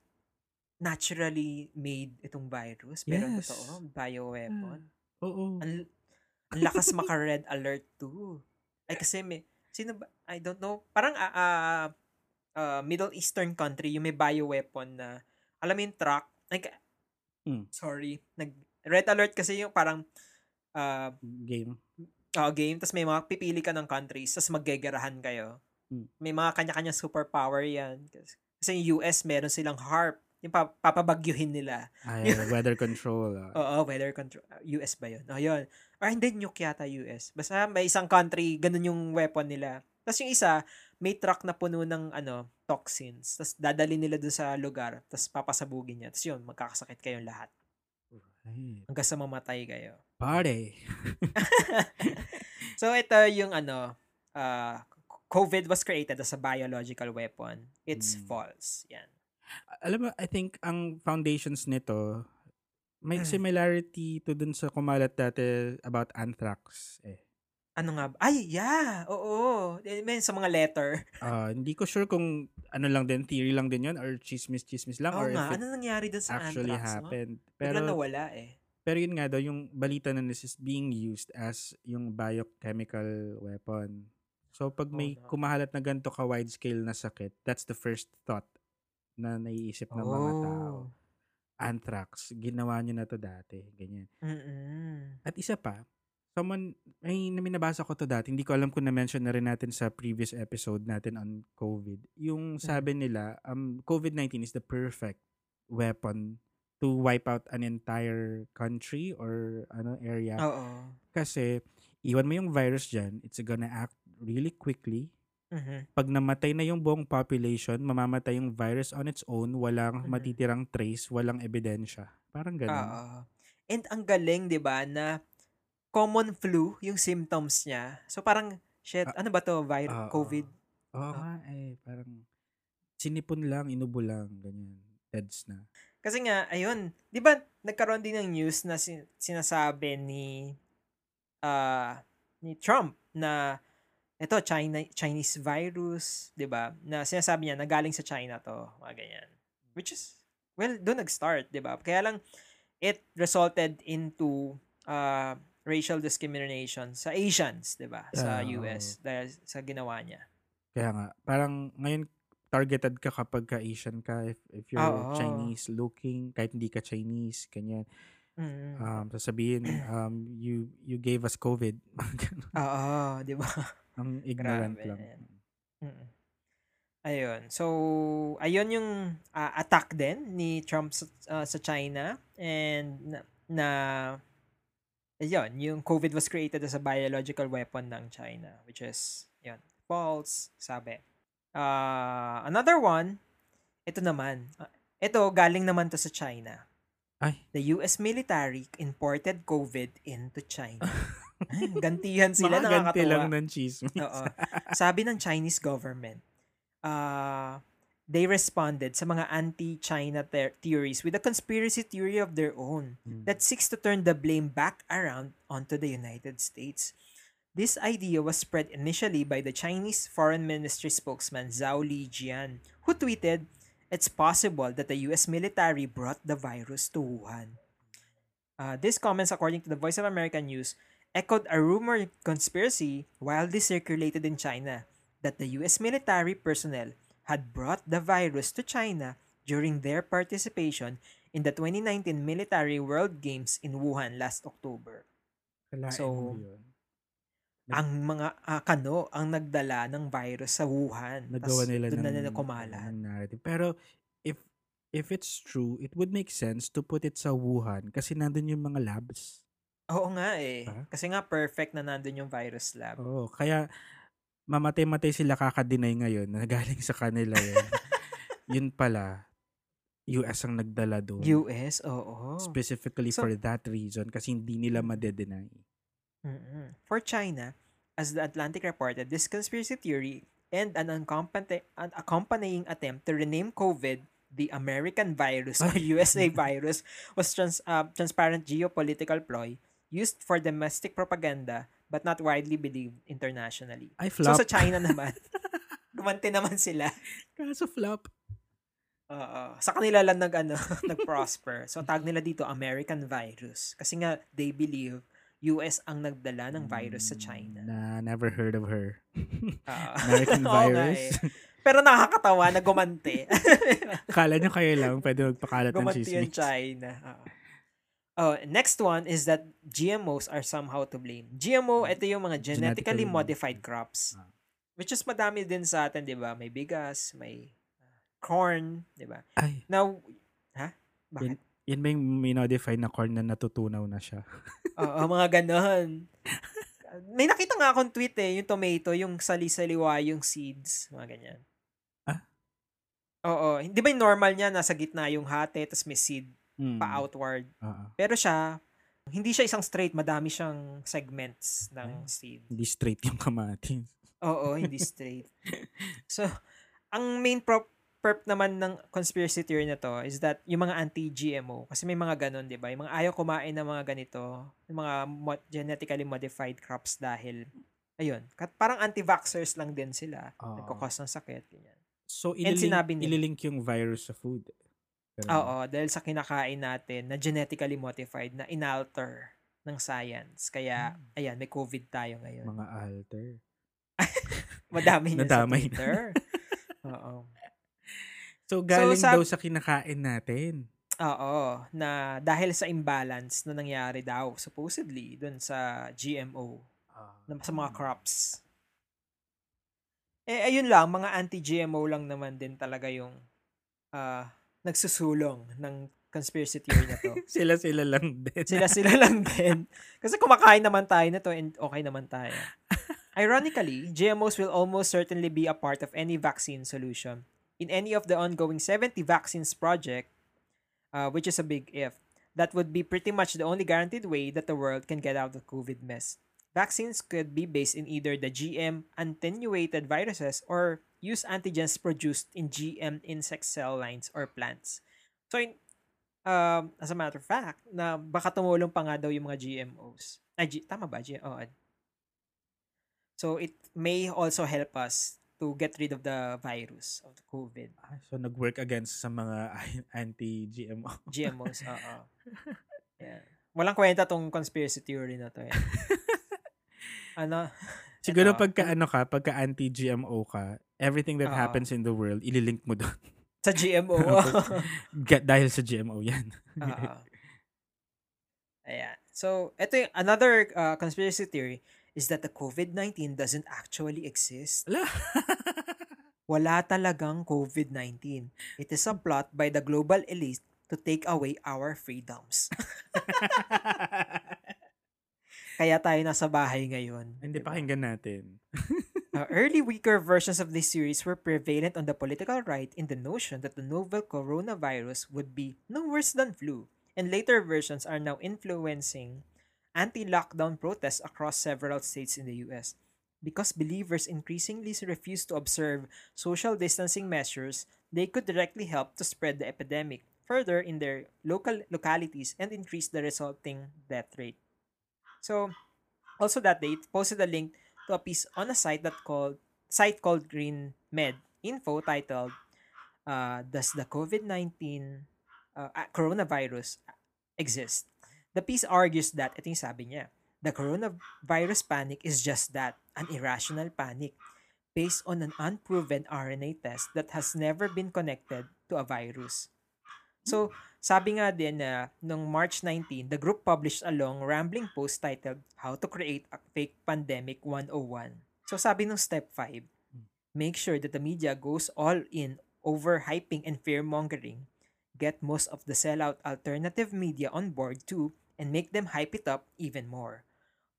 naturally made itong virus. Pero Yes. totoo, bioweapon. Oo. Ang, ang lakas maka-red alert too. Ay kasi may, sino ba, I don't know, parang ah, ah, ah, Middle Eastern country, yung may bioweapon na, alam mo yung truck, like, Hmm. sorry, nag, red alert kasi yung parang, ah, Game. uh, game, tapos may mga pipili ka ng countries, tapos maggegerahan kayo. Hmm. May mga kanya-kanya superpower yan. Kasi, kasi yung US, meron silang HARP, yung pa- papabagyuhin nila. Ay, weather control. ah. Oo, weather control. US ba yun? Oh, yun. Or hindi, nuke yata US. Basta may isang country, ganun yung weapon nila. Tapos yung isa, may truck na puno ng ano, toxins. Tapos dadali nila doon sa lugar. Tapos papasabugin niya. Tapos yun, magkakasakit kayong lahat. Right. Hanggang sa mamatay kayo. Party. so ito yung ano, uh, COVID was created as a biological weapon. It's Mm. false. Yan. Alam mo, I think ang foundations nito may Mm. similarity to dun sa kumalat dati about anthrax eh. Ano nga ba? Ay, yeah! Oo. Eh, May sa mga letter. Ah, hindi ko sure kung ano lang din, theory lang din yun or chismis-chismis lang Oo or nga. if Ano nangyari dun sa actually anthrax? No? happened. Bigla Pero, nawala eh. pero yun nga daw, yung balita na this is being used as yung biochemical weapon. So, pag Oh, may no. kumahalat na ganito ka wide scale na sakit, that's the first thought na naiisip ng mga tao. Oh. Anthrax, ginawa nyo na to dati. Ganyan. Mm-mm. At isa pa, someone, may naminabasa ko to dati, hindi ko alam kung na-mention na rin natin sa previous episode natin on COVID. Yung sabi nila, um, COVID-19 is the perfect weapon to wipe out an entire country or ano area. Oo. Kasi, iwan mo yung virus dyan, it's gonna act really quickly. Mhm. Pag namatay na yung buong population, mamamatay yung virus on its own, walang Mhm. matitirang trace, walang ebidensya. Parang ganun. Oo. And ang galing, di ba, na common flu yung symptoms niya. So parang, shit, Ah, ano ba to? Vir- Oo. COVID? Oo Ah. nga eh, parang sinipon lang, inubo lang, ganyan. Deads na. Kasi nga, ayun, di ba, nagkaroon din ng news na sin- sinasabi ni, ah ni Trump na ito, China, Chinese virus, di ba? Na sinasabi niya, nagaling sa China to, mga ganyan. Which is, well, doon nag-start, di ba? Kaya lang, it resulted into uh, racial discrimination sa Asians, di ba? Sa Ah, US, dahil sa ginawa niya. Kaya nga, parang ngayon targeted ka kapag ka Asian ka if, if you're Oo. Chinese looking kahit hindi ka Chinese ganyan Mm. um sasabihin um you you gave us covid. Oo, di ba? ang ignorant Grabe. lang Mm. Ayun. So, ayun yung ah, attack din ni Trump sa, ah, sa China and na, na ayun, yung COVID was created as a biological weapon ng China which is yun, false, sabi. Ah, another one, ito naman. ito galing naman to sa China. ay The US military imported COVID into China. Gantihan sila makaganti nakakatuwa. lang ng chismis Oo. Sabi ng Chinese government, uh, they responded sa mga anti-China ter- theories with a conspiracy theory of their own Mm. that seeks to turn the blame back around onto the United States. This idea was spread initially by the Chinese Foreign Ministry spokesman Zhao Lijian, who tweeted, It's possible that the US military brought the virus to Wuhan. Uh, these comments, according to the Voice of America News, echoed a rumored conspiracy widely circulated in China that the US military personnel had brought the virus to China during their participation in the 2019 Military World Games in Wuhan last October. Kalain So, yun. Ang mga ah, kano ang nagdala ng virus sa Wuhan. nagawa nila doon ng, na nila kumalat. ng narrative pero if if it's true it would make sense to put it sa Wuhan kasi nandun yung mga labs Oo nga eh. Ah? Kasi nga perfect na nandun yung virus lab. Oo, kaya mamatay-matay sila kakadinay ngayon na galing sa kanila yun. yun pala, US ang nagdala doon. US, oo. Specifically So- for that reason kasi hindi nila madedenay. Mm-mm. For China, as the Atlantic reported, this conspiracy theory and an, uncompati- an accompanying attempt to rename COVID the American virus or USA virus was trans- uh, transparent geopolitical ploy used for domestic propaganda but not widely believed internationally. So flop. sa China naman, gumanti naman sila. Kaso flop. Oo. sa kanila lang nag ano, nag-prosper. So tag nila dito American virus kasi nga they believe US ang nagdala ng virus sa China. Na never heard of her. American virus. eh. Pero nakakatawa na gumanti. Kala nyo kayo lang pwede magpakalat ng gumanti yung chismis. China. Oo. Oh, next one is that GMOs are somehow to blame. GMO, ito yung mga genetically Genetically modified crops. Ah. Which is madami din sa atin, di ba? May bigas, may uh, corn, di ba? Ay, Now, ha? Bakit? yan ba yung minodify na corn na natutunaw na siya? Oo, mga ganon. May nakita nga akong tweet eh, yung tomato, yung sali-saliwa yung seeds, mga ganyan. Ah? Oo, hindi ba yung normal niya, nasa gitna yung hate, tapos may seed Hmm. pa outward. Oo. Pero siya, hindi siya isang straight, madami siyang segments ng seed. Hindi straight yung kamatis. Oo, hindi straight. so, ang main prop perp naman ng conspiracy theory na to is that yung mga anti-GMO, kasi may mga ganon, di ba? Yung mga ayaw kumain ng mga ganito, yung mga mo- genetically modified crops dahil, ayun, kat- parang anti-vaxxers lang din sila. Oo. Nagkakos ng sakit, ganyan. So, And ililink, sinabi nila- ililink yung virus sa food. Ganun. Oo, dahil sa kinakain natin na genetically modified, na inalter ng science. Kaya, ayan, may COVID tayo ngayon. Mga alter. Madami niyan sa Nadamay na. Twitter. Oo. So, galing sab- daw sa kinakain natin. Oo, na dahil sa imbalance na nangyari daw, supposedly, dun sa GMO, na- sa mga crops. Eh, ayun lang, mga anti-GMO lang naman din talaga yung ah, nagsusulong ng conspiracy theory na to. Sila-sila lang din. Sila-sila lang din. Kasi kumakain naman tayo na to and okay naman tayo. Ironically, GMOs will almost certainly be a part of any vaccine solution. In any of the ongoing 70 vaccines project, uh, which is a big if, that would be pretty much the only guaranteed way that the world can get out of the COVID mess. Vaccines could be based in either the GM attenuated viruses or use antigens produced in GM insect cell lines or plants. So, in, um, as a matter of fact, na baka tumulong pa nga daw yung mga GMOs. Ay, G- tama ba? G- oh, So it may also help us to get rid of the virus of the COVID. Ah, So, nag-work against sa mga anti-GMO. GMOs, oo. Yeah. Walang kwenta tong conspiracy theory na to. Eh. ano? Siguro Ito. pagka ano ka, pagka anti-GMO ka, everything that Oo. happens in the world, ililink mo doon. Sa GMO. Get dahil sa GMO yan. Oo. Ayan. So, ito yung another uh, conspiracy theory is that the COVID-19 doesn't actually exist. Ala. Wala talagang COVID-19. It is a plot by the global elite to take away our freedoms. Kaya tayo nasa bahay ngayon. Hindi diba? pakinggan natin. Uh, early weaker versions of this series were prevalent on the political right in the notion that the novel coronavirus would be no worse than flu, and later versions are now influencing anti-lockdown protests across several states in the US. Because believers increasingly refuse to observe social distancing measures, they could directly help to spread the epidemic further in their local localities and increase the resulting death rate. So, also that day, it posted a link to a piece on a site that called site called Green Med Info titled uh, "Does the COVID-19 uh, coronavirus exist?" The piece argues that ito yung sabi niya, the coronavirus panic is just that, an irrational panic based on an unproven RNA test that has never been connected to a virus. So, sabi nga din na noong March 19, the group published a long rambling post titled How to Create a Fake Pandemic 101. So, sabi ng step 5, make sure that the media goes all in over hyping and fear-mongering. Get most of the sellout alternative media on board too and make them hype it up even more.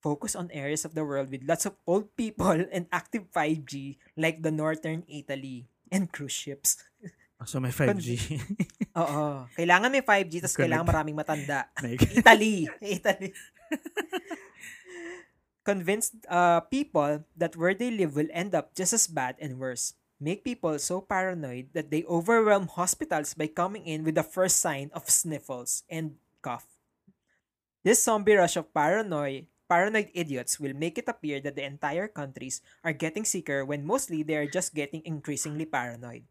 Focus on areas of the world with lots of old people and active 5G like the northern Italy and cruise ships. So may 5G. Oo. Kailangan may 5G tapos kailangan maraming matanda. Italy. Italy. Convinced uh, people that where they live will end up just as bad and worse. Make people so paranoid that they overwhelm hospitals by coming in with the first sign of sniffles and cough. This zombie rush of paranoid, paranoid idiots will make it appear that the entire countries are getting sicker when mostly they are just getting increasingly paranoid.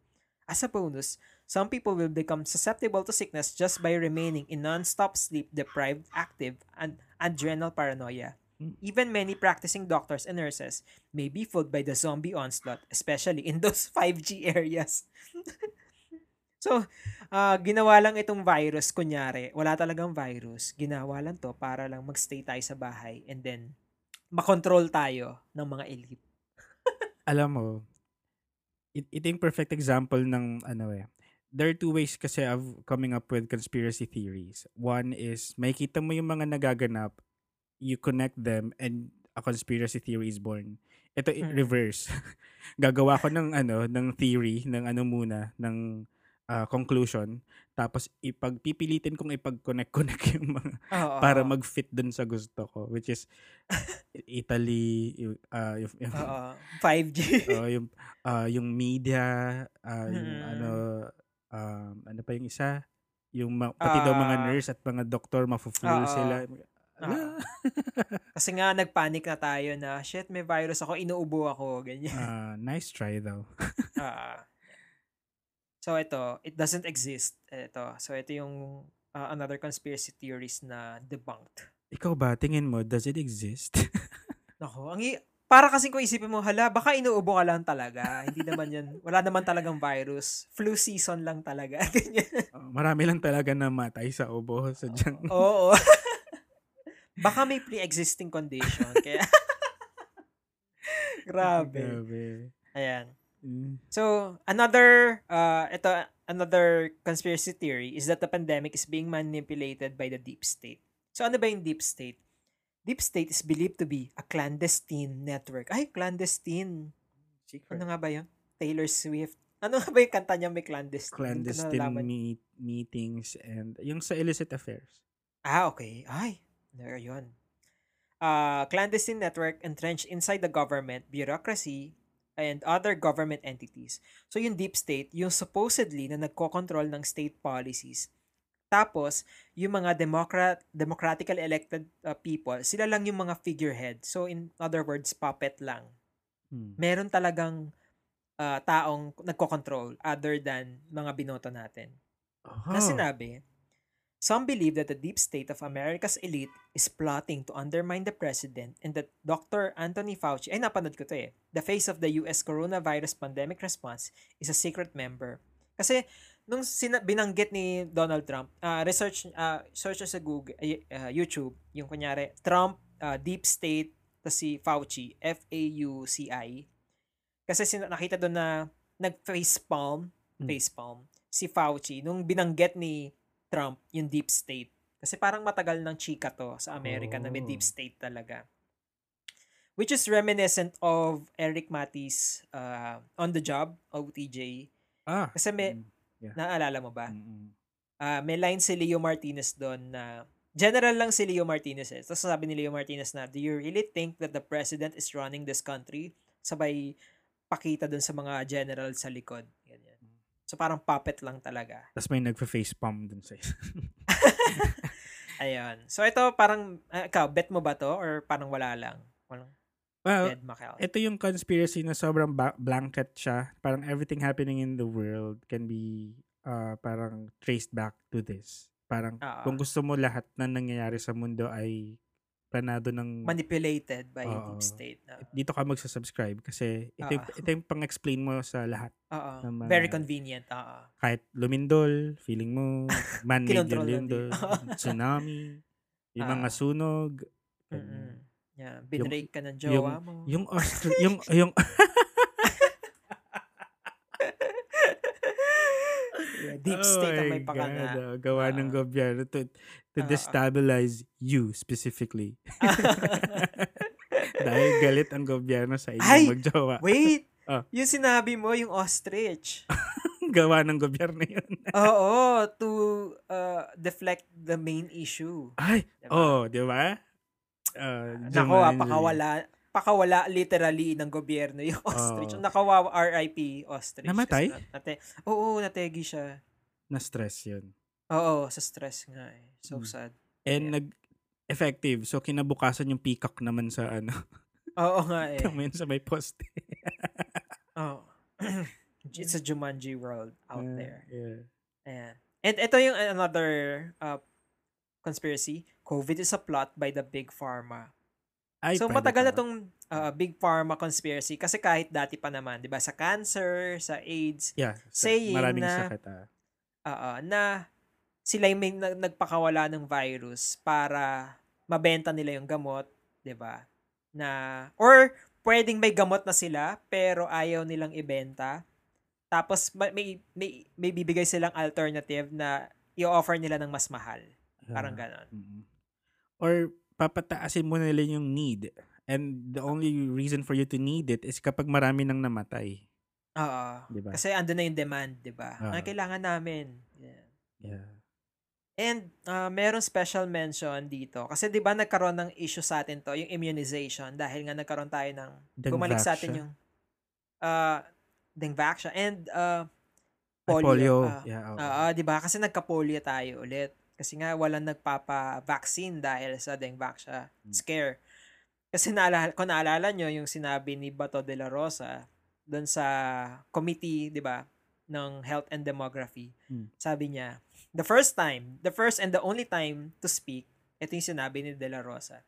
As a bonus, some people will become susceptible to sickness just by remaining in non-stop sleep-deprived, active, and adrenal paranoia. Even many practicing doctors and nurses may be fooled by the zombie onslaught, especially in those 5G areas. so, ah, ginawa lang itong virus, kunyari, wala talagang virus, ginawa lang to para lang magstay tayo sa bahay and then makontrol tayo ng mga elite. alam mo, it, ito yung perfect example ng ano eh. There are two ways kasi of coming up with conspiracy theories. One is, makikita mo yung mga nagaganap, you connect them, and a conspiracy theory is born. Ito, i- Mm. reverse. Gagawa ko ng ano, ng theory, ng ano muna, ng ah, conclusion. Tapos, ipagpipilitin kong ipag-connect-connect yung mga Oo, para oo. mag-fit dun sa gusto ko. Which is, Italy, ah, yung, yung, Oo, 5G. Oo, yung ah, yung media, ah, yung Mm. ano um, ano pa yung isa? Yung ma- pati daw mga nurse at mga doktor mafu-fool Oo. sila. Ala. Kasi nga nagpanic na tayo na, shit, may virus ako, inuubo ako, ganyan. Ah, nice try daw. Ah. So ito, it doesn't exist. Ito. So ito yung ah, another conspiracy theories na debunked. Ikaw ba, tingin mo, does it exist? Nako, ang i- para kasi kung isipin mo, hala, baka inuubo ka lang talaga. Hindi naman yan, wala naman talagang virus. Flu season lang talaga. Ganyan. Oh, marami lang talaga namatay sa ubo sa dyan. Oo. baka may pre-existing condition. Kaya, grabe. Grabe. Ayan. Mm. So, another uh ito another conspiracy theory is that the pandemic is being manipulated by the deep state. So, ano ba yung deep state? Deep state is believed to be a clandestine network. Ay, clandestine. Secret. Ano nga ba yun? Taylor Swift. Ano nga ba yung kanta niya may clandestine? Clandestine meet, meetings and yung sa illicit affairs. Ah, okay. Ay, there yun. Uh, clandestine network entrenched inside the government, bureaucracy, and other government entities. So yung deep state, yung supposedly na nagko-control ng state policies. Tapos, yung mga democrat democratically elected uh, people, sila lang yung mga figurehead. So in other words, puppet lang Hmm. meron talagang ah, taong nagko-control other than mga binoto natin. Na Oh. sinabi, Some believe that the deep state of America's elite is plotting to undermine the president and that Dr. Anthony Fauci, ay napanood ko to eh, the face of the US coronavirus pandemic response is a secret member. Kasi nung sina- binanggit ni Donald Trump, ah, research ah, search sa Google, ah, YouTube, yung kunyari, Trump, ah, deep state, tas si Fauci, F-A-U-C-I. Kasi sin- nakita doon na nag-facepalm, Hmm. facepalm, si Fauci nung binanggit ni Trump yung deep state. Kasi parang matagal ng chika to sa Amerika na may Oh. deep state talaga. Which is reminiscent of Eric Matis uh, On the Job, OTJ. Ah. Kasi may, mm, naalala mo ba? mm, Ah, may line si Leo Martinez doon na, general lang si Leo Martinez eh. Tapos sabi ni Leo Martinez na, do you really think that the president is running this country? Sabay pakita doon sa mga general sa likod. So parang puppet lang talaga. Tapos may nagpa-facepalm dun sa Ayun. So ito parang, ah, ikaw, bet mo ba to? Or parang wala lang? Walang Well, bet, Macau. ito yung conspiracy na sobrang ba- blanket siya. Parang everything happening in the world can be uh, parang traced back to this. Parang Oo. kung gusto mo lahat na nangyayari sa mundo ay planado ng Manipulated by Oo. deep state. Oo. dito ka magsasubscribe kasi ito, yung, Oo. ito yung pang-explain mo sa lahat. Ng mga- Very convenient. Oo. Kahit lumindol, feeling mo, man-made yung lindol, tsunami, yung mga sunog. Mm-mm. Yeah. Binrake ka ng yung- jowa mo. Yung Austria, yung, yung, Yeah, deep Oh state ang my may pakana. God, ah, gawa ng Ah. gobyerno to, to Ah. destabilize you specifically. Dahil galit ang gobyerno sa inyo Ay! magjowa. Wait! Ah. Yung sinabi mo, yung ostrich. Gawa ng gobyerno yun. Oo, to uh, deflect the main issue. Ay, Diba? oh, di ba? Uh, Nako, ah, pakawala, pakawala literally ng gobyerno yung ostrich. Oo. Nakawawa RIP ostrich. Namatay? Nate, oo, nategi siya. Na-stress yun. Oo, sa stress nga eh. So Hmm. sad. And Yeah. nag-effective. So, kinabukasan yung peacock naman sa ano. Oo nga eh. Tama yun sa may poste. Oo. It's a Jumanji world out Uh, there. Yeah. Ayan. And ito yung another uh, conspiracy. COVID is a plot by the Big Pharma. Ay, so matagal na tong uh, Big Pharma conspiracy kasi kahit dati pa naman, 'di ba, sa cancer, sa AIDS, Yeah. sa- saying maraming na- sakit ah. Oo, na sila yung may nag- nagpakawala ng virus para mabenta nila yung gamot, 'di ba? Na or pwedeng may gamot na sila pero ayaw nilang ibenta. Tapos ma- may may, may bibigay silang alternative na i-offer nila ng mas mahal. Parang Ah. ganon. Mm. Or papataasin mo nila yung need. And the only reason for you to need it is kapag marami nang namatay. Oo. Di ba? Kasi andun na yung demand, 'di ba? Oo. Ang kailangan namin. Yeah. Yeah. And uh, meron special mention dito. Kasi 'di ba nagkaroon ng issue sa atin to, yung immunization dahil nga nagkaroon tayo ng bumalik sa atin Dengvaxia. yung uh Dengvaxia and uh Ay, polio. polio. Ah, yeah, oo. Oo, 'di ba? Kasi nagka-polio tayo ulit. Kasi nga walang nagpapa-vaccine dahil sa Dengvaxia Hmm. scare. Kasi naalala, kung naalala nyo yung sinabi ni Bato de la Rosa doon sa committee, 'di ba, ng Health and Demography. Hmm. Sabi niya, the first time, the first and the only time to speak, ito yung sinabi ni De La Rosa.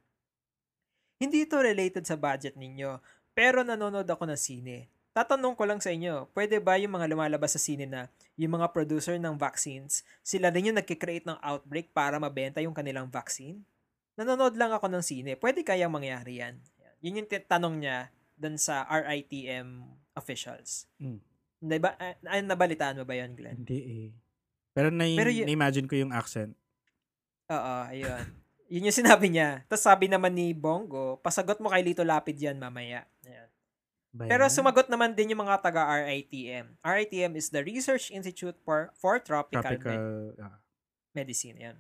Hindi ito related sa budget ninyo, pero nanonood ako ng sine. Tatanong ko lang sa inyo, pwede ba yung mga lumalabas sa sine na yung mga producer ng vaccines, sila din yung nagkikreate ng outbreak para mabenta yung kanilang vaccine? Nanonood lang ako ng sine. Pwede kayang mangyari yan? Yun yung t- tanong niya dun sa RITM officials. Mm. Hindi ba, ah, ah, nabalitaan mo ba yun, Glenn? Hindi eh. Pero na Pero y- imagine ko yung accent. Oo, ayun. Yun yung sinabi niya. Tapos sabi naman ni Bongo, pasagot mo kay Lito Lapid yan mamaya. Ayan. Pero sumagot naman din yung mga taga RITM. RITM is the Research Institute for, for Tropical, Med- tropical. ah. Medicine. Yan.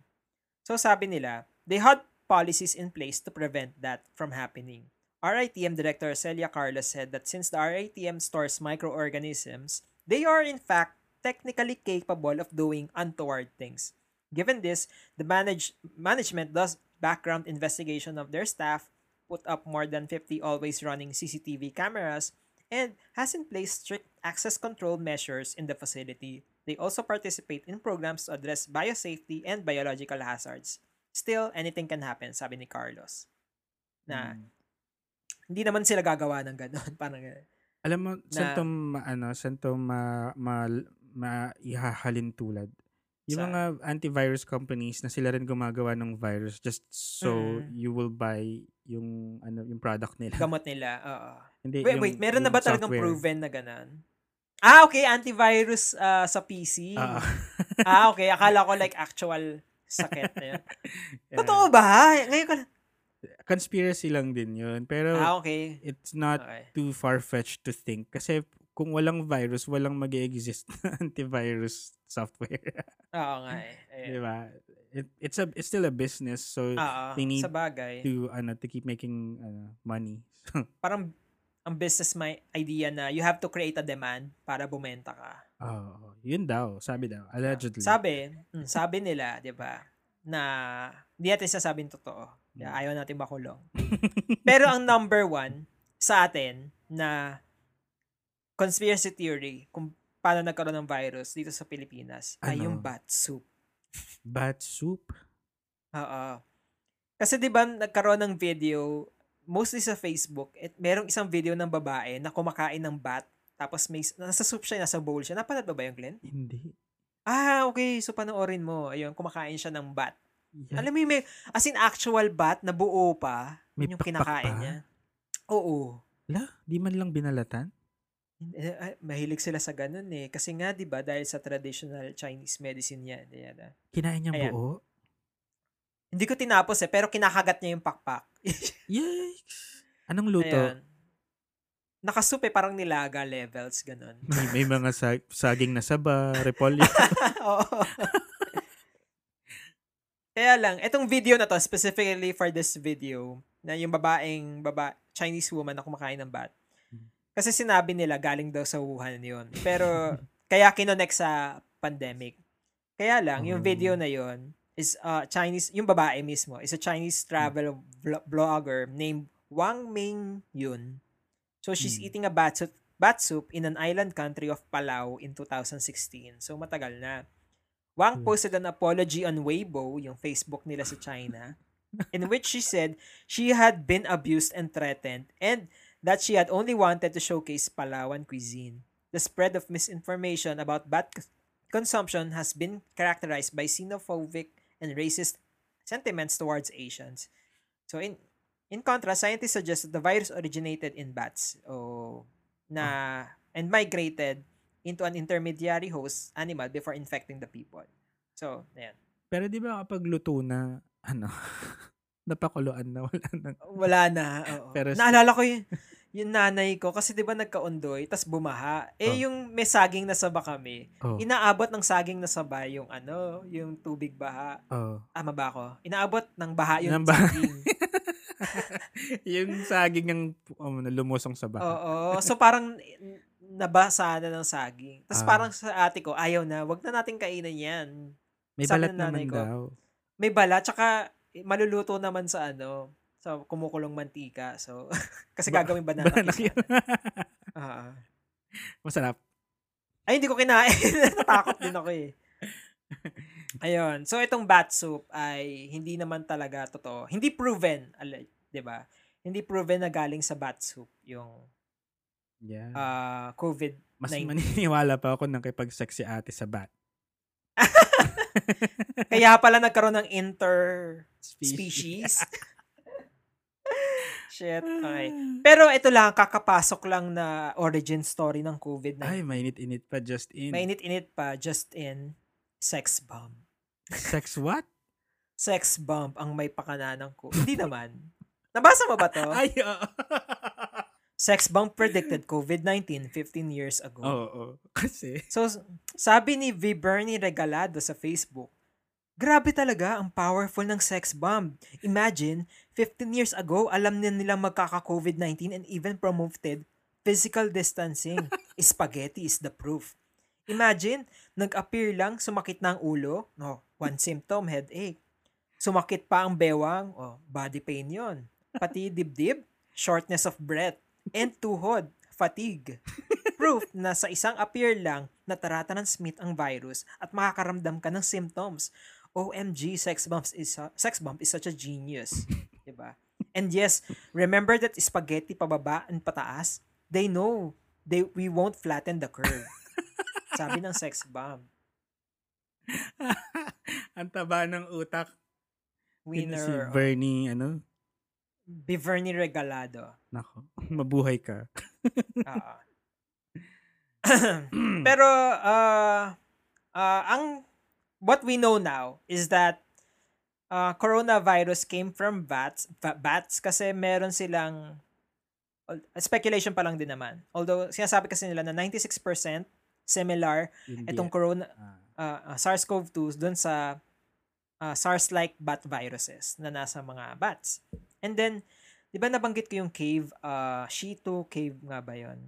So sabi nila, they had policies in place to prevent that from happening. RITM Director Celia Carlos said that since the RITM stores microorganisms, they are in fact technically capable of doing untoward things. Given this, the manage, management does background investigation of their staff put up more than 50 always running CCTV cameras and has in place strict access control measures in the facility. They also participate in programs to address biosafety and biological hazards. Still, anything can happen, sabi ni Carlos. Na Mm. Hindi naman sila gagawa ng gano'n. Parang ganun. Alam mo, saan Na- to, ma, ano, saan to ma, ma, ma, ihahalin tulad? Yung Saan? mga antivirus companies na sila rin gumagawa ng virus just so Mm. you will buy yung ano yung product nila. Gamot nila. Oo. Hindi, Wait, yung- wait. Meron na ba talagang software. proven na gano'n? Ah, okay. Antivirus ah, sa PC. Ah, ah, okay. Akala ko like actual sakit na yun. yeah. Totoo ba? Ngayon ko lang. Conspiracy lang din yun. Pero Ah, okay. it's not Okay. too far-fetched to think. Kasi kung walang virus, walang mag exist na antivirus software. Oo nga eh. Ayun. Di ba? It, it's a it's still a business so Oo. they need Sa bagay. to ano to keep making ano, money. Parang ang business may idea na you have to create a demand para bumenta ka. oh, yun daw, sabi daw, allegedly. Sabi, mm, sabi nila, 'di ba, na hindi natin sasabing totoo. Kaya ayaw natin makulong. Pero ang number one sa atin na conspiracy theory kung paano nagkaroon ng virus dito sa Pilipinas ay Ano? yung bat soup. Bat soup? Oo. Kasi 'di ba nagkaroon ng video mostly sa Facebook, at merong isang video ng babae na kumakain ng bat tapos may nasa soup siya, nasa bowl siya. Napanood ba ba yung Glenn? Hindi. Ah, okay. So panoorin mo. Ayun, kumakain siya ng bat. Yan. Alam mo yung may, as in actual bat na buo pa, May yun yung kinakain pa? niya. Oo. La, di man lang binalatan? Eh, ah, Mahilig sila sa ganun eh. Kasi nga, di ba, dahil sa traditional Chinese medicine yan. yan ah. Kinain niyang Ayan. buo? Hindi ko tinapos eh, pero kinakagat niya yung pakpak. Yikes! Anong luto? Ayan. Nakasup eh, parang nilaga levels, ganun. May, may mga sa- saging na saba, repolyo. Oo. Kaya lang, itong video na to, specifically for this video, na yung babaeng, baba, Chinese woman na kumakain ng bat. Kasi sinabi nila, galing daw sa Wuhan yun. Pero, kaya kinonek sa pandemic. Kaya lang, yung Oh. video na yun, is uh, Chinese, yung babae mismo, is a Chinese travel vlo- blogger named Wang Ming Yun. So, she's Hmm. eating a bat soup, bat soup in an island country of Palau in 2016. So, matagal na. Wang Hmm. posted an apology on Weibo, yung Facebook nila sa China, in which she said she had been abused and threatened and that she had only wanted to showcase Palawan cuisine. The spread of misinformation about bat consumption has been characterized by xenophobic and racist sentiments towards Asians. So in in contrast, scientists suggest that the virus originated in bats oh, na and migrated into an intermediary host animal before infecting the people. So, ayan. Pero di ba kapag luto na, ano, napakuluan na, wala na. Wala na. Oo. Pero- Naalala ko yung, yung nanay ko kasi 'di ba nagkaundoy tas bumaha. Eh Oh. yung may saging na saba kami. Oh, Inaabot ng saging na saba yung ano, yung tubig baha. oh. Tama ba ako? Inaabot ng baha yung Ng baha. saging. yung saging yung um, lumusong sa baha. Oo. So parang nabasa na ng saging. Tapos Ah. parang sa ate ko, ayaw na, wag na natin kainan yan. May sabi balat naman ko, daw. May bala, tsaka maluluto naman sa ano, sa kumukulong mantika. So, kasi Ba- gagawin banana Banana cake. Ah. Masarap. Ay, hindi ko kinain. Natakot din ako eh. Ayun. So, itong bat soup ay hindi naman talaga totoo. Hindi proven, 'di ba? Hindi proven na galing sa bat soup yung Yeah. ah, COVID. Mas 19. maniniwala pa ako nang kipag-sex si ate sa bat. Kaya pala nagkaroon ng inter-species. Shit. Okay. Pero ito lang, kakapasok lang na origin story ng COVID-19. Ay, mainit-init pa just in. Mainit-init pa, just in, sex bomb. Sex what? Sex bomb ang may pakananang ko. Hindi naman. Nabasa mo ba to? Ay, oo. Sex bomb predicted COVID-19 15 years ago. Oo, oo. Kasi, So, sabi ni V. Bernie Regalado sa Facebook, Grabe talaga ang powerful ng sex bomb. Imagine, 15 years ago, alam na nilang magkaka-COVID-19 and even promoted physical distancing. Spaghetti is the proof. Imagine, nag-appear lang, sumakit na ang ulo. No, one symptom, headache. Sumakit pa ang bewang. Oh, body pain yon. pati dibdib, shortness of breath, and tuhod, fatigue. Proof na sa isang appear lang na taratransmit ang virus at makakaramdam ka ng symptoms. OMG, sex bump is a, sex bump is such a genius. 'Di ba? And yes, remember that spaghetti pababa and pataas? They know. They we won't flatten the curve. Sabi ng sex bomb. Ang taba ng utak. Si Winner. Bernie, ano? Biverni Regalado. Nako, mabuhay ka. Oo. Pero uh, uh, ang what we know now is that uh, coronavirus came from bats ba- bats kasi meron silang speculation pa lang din naman. Although sinasabi kasi nila na 96% similar Hindi. itong corona Ah. uh, uh, SARS-CoV-2 dun sa uh, SARS-like bat viruses na nasa mga bats. And then, di ba nabanggit ko yung cave, uh, Shito cave nga ba yun?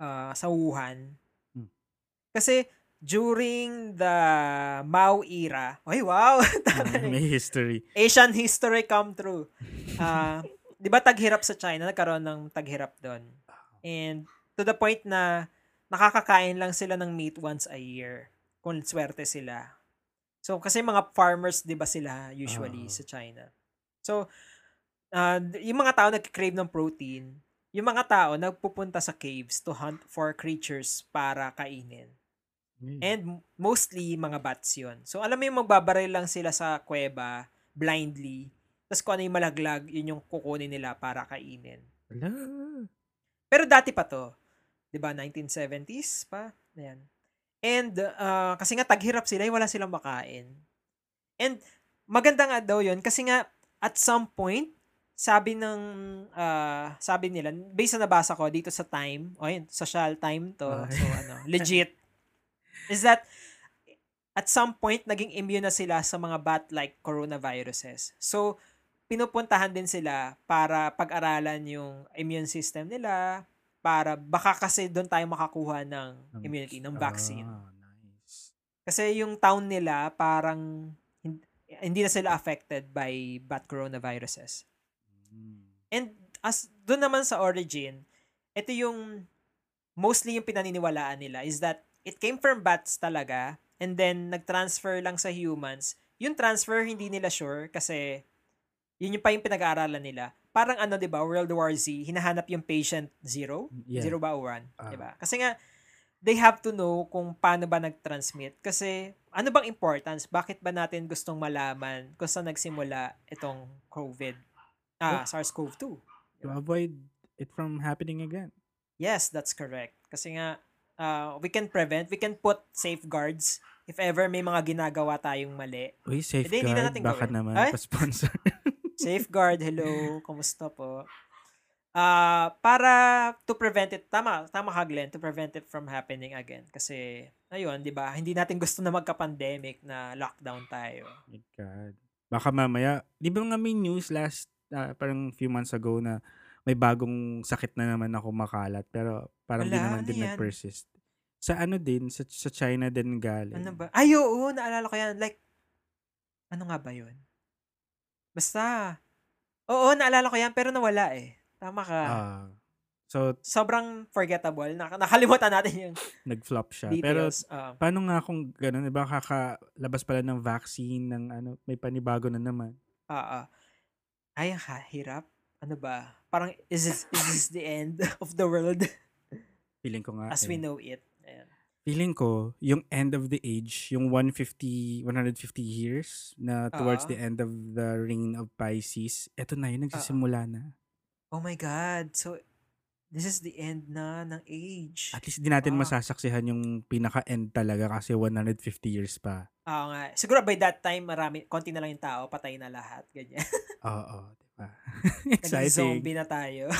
Uh, sa Wuhan. Hmm. Kasi, during the Mao era, ay wow! Tama eh. May history. Asian history come true. Ah, 'di ba taghirap sa China, nagkaroon ng taghirap doon. And to the point na nakakakain lang sila ng meat once a year kung swerte sila. So kasi mga farmers 'di ba sila usually Oo. sa China. So ah, yung mga tao nagki-crave ng protein, yung mga tao nagpupunta sa caves to hunt for creatures para kainin. Hmm. And mostly mga bats yun. So alam mo yung magbabaril lang sila sa kuweba blindly. Tapos kung ano yung malaglag, yun yung kukunin nila para kainin. Wala. Pero dati pa to. 'Di ba 1970s pa? Ayan. And uh, kasi nga taghirap sila, eh, wala silang makain. And maganda nga daw yun kasi nga at some point sabi ng uh, sabi nila based na nabasa ko dito sa Time, o yun, social time to. Ah. So ano, legit is that at some point naging immune na sila sa mga bat-like coronaviruses. So pinupuntahan din sila para pag-aralan yung immune system nila para baka kasi doon tayo makakuha ng immunity, ng vaccine. Ah, nice. Kasi yung town nila parang hindi na sila affected by bat coronaviruses. Mm. And as doon naman sa origin, ito yung mostly yung pinaniniwalaan nila is that it came from bats talaga and then nag-transfer lang sa humans. Yung transfer hindi nila sure kasi yun yung pa yung pinag-aaralan nila. Parang ano 'di ba, World War Z, hinahanap yung patient zero, Yeah. zero ba o one, Ah. 'di ba? Kasi nga they have to know kung paano ba nag-transmit kasi ano bang importance? Bakit ba natin gustong malaman kung saan nagsimula itong COVID? Ah, SARS-CoV-2. To avoid it from happening again. Yes, that's correct. Kasi nga, uh, we can prevent, we can put safeguards if ever may mga ginagawa tayong mali. Uy, Hindi, hindi na safeguard. natin Baka gawin. naman, Ay? pa-sponsor. Safeguard, hello, kumusta po? Ah, para to prevent it, tama, tama ka Glenn, to prevent it from happening again. Kasi, ayun, di ba, hindi natin gusto na magka-pandemic na lockdown tayo. My God. Baka mamaya, di ba nga may news last, ah, parang few months ago na may bagong sakit na naman ako makalat pero parang di Wala, naman ano din yan? nag-persist. Sa ano din, sa, sa China din galing. Ano ba? Ay, oo, naalala ko yan. Like, ano nga ba yun? Basta, oo, naalala ko yan, pero nawala eh. Tama ka. Ah. so, sobrang forgettable. Nak- nakalimutan natin yung nag-flop siya. Pero, details. Ah, paano nga kung gano'n? Diba kakalabas pala ng vaccine, ng ano, may panibago na naman. ah, ah. ay, ha, hirap. Ano ba? Parang, is this, is this the end of the world Feeling ko nga. as eh. we know it? Ayan. Feeling ko, yung end of the age, yung 150, 150 years na towards Oo. the end of the reign of Pisces, eto na yun, nagsisimula na. Oh my God. So, this is the end na ng age. At least di natin Ah. masasaksihan yung pinaka-end talaga kasi 150 years pa. Oo nga. Siguro by that time, marami, konti na lang yung tao, patay na lahat. Ganyan. Oo, di ba? Naging Exciting. zombie na tayo.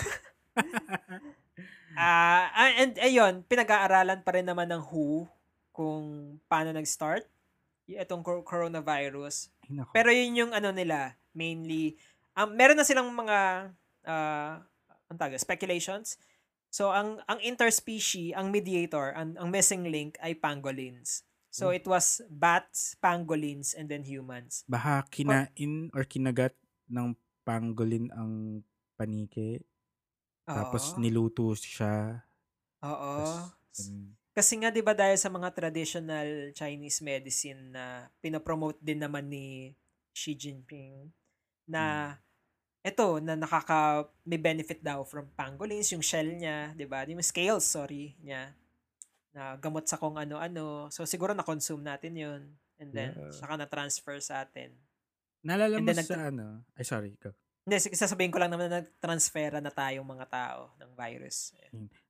Ah, ah, and ayun, pinag-aaralan pa rin naman ng WHO kung paano nag-start itong cor- coronavirus. Ay. Pero yun yung ano nila, mainly, um, meron na silang mga uh, ang tawag, speculations. So, ang ang interspecies, ang mediator, ang, ang missing link ay pangolins. So, Hmm. it was bats, pangolins, and then humans. Baka kinain or kinagat ng pangolin ang panike. Tapos Oo. niluto siya. Oo. Um, Kasi nga 'di ba dahil sa mga traditional Chinese medicine na pinopromote din naman ni Xi Jinping na eto na nakaka may benefit daw from pangolins yung shell niya, 'di ba? Yung scales, sorry, niya na gamot sa kung ano-ano. So siguro na-consume natin 'yun and then Yeah. saka na-transfer sa atin. naalala And mo then sa nagta- ano? Ay, sorry. Go. Hindi, sasabihin ko lang naman na nag-transfera na tayong mga tao ng virus.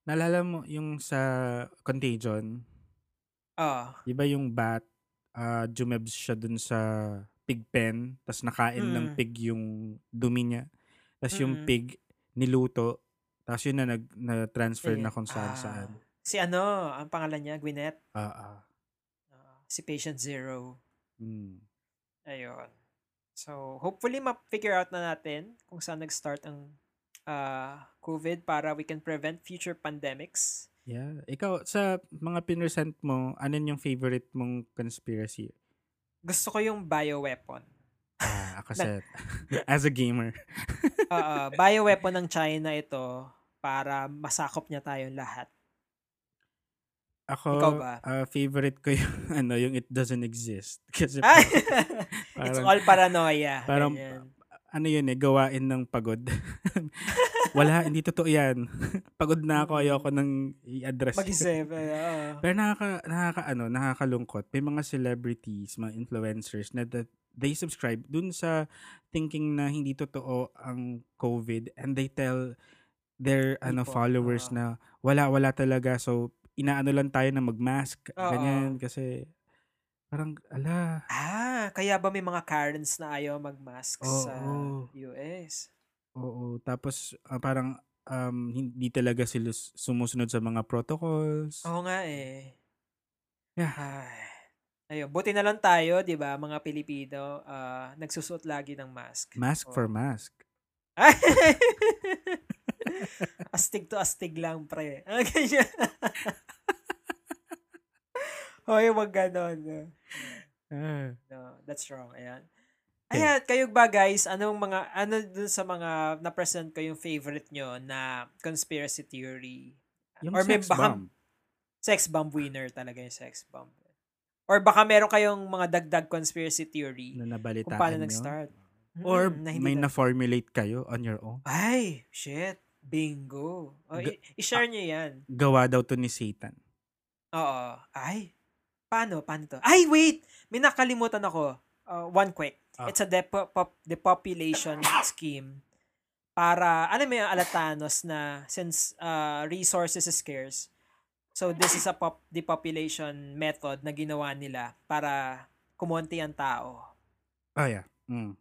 Naalala mo yung sa Contagion? Oh. Di ba yung bat, uh, jumebs siya dun sa pig pen, tapos nakain ng Mm. pig yung dumi niya. Tapos yung Mm. pig niluto, tapos yun na nag, na-transfer Ayun. na kung saan Ah, saan. Si ano, ang pangalan niya, Gwyneth. Ah, ah. Ah, si Patient Zero. Mm. Ayun. So, hopefully ma-figure out na natin kung saan nag-start ang ah, COVID para we can prevent future pandemics. Yeah. Ikaw, sa mga pinresent mo, ano yung favorite mong conspiracy? Gusto ko yung bioweapon. Ah, ako sa, as a gamer. Oo, bioweapon ng China ito para masakop niya tayong lahat. Ako, Ikaw ba? ah, favorite ko yung, ano, yung it doesn't exist. Kasi parang, It's all paranoia. parang, Ganyan. Ano yun eh, gawain ng pagod. Wala, hindi totoo yan. pagod na ako, ayoko nang i-address. Mag-isip. oo. Pero nakaka, nakaka, ano, nakakalungkot. May mga celebrities, mga influencers na that they subscribe dun sa thinking na hindi totoo ang COVID and they tell their ano People, followers oo. na wala wala talaga so inaano lang tayo na mag-mask Oo. ganyan kasi parang ala Ah, kaya ba may mga Karens na ayaw mag-mask Oo. sa US? oo tapos ah, parang um, hindi talaga sila sumusunod sa mga protocols Oo nga eh. Yeah. Ay. Ayun, buti na lang tayo, 'di ba, mga Pilipino, ah, nagsusuot lagi ng mask. mask Oo. for mask astig to astig lang, pre. Ah. Hoy, wag ganon. Ah. No, that's wrong. Ayan. Okay. Ayan, kayo ba guys, anong mga, ano dun sa mga na-present ko yung favorite nyo na conspiracy theory? yung Or may sex baka- bomb Sex bomb winner talaga yung sex bomb. Or baka meron kayong mga dagdag conspiracy theory na nabalitaan kung paano nyo. nag-start. Or Mm, na hindi may na- na-formulate kayo on your own. Ay, shit. Bingo. O, Ga- i- i-share nyo yan. Gawa daw to ni Satan. Oo. Ay. Paano? Paano to? Ay, wait! May nakalimutan ako. Uh, one quick. Ah. It's a depo- pop- depopulation scheme para, alam mo yung alatanos na since uh, resources is scarce, so this is a pop- depopulation method na ginawa nila para kumonti ang tao. Oh, yeah. Mm.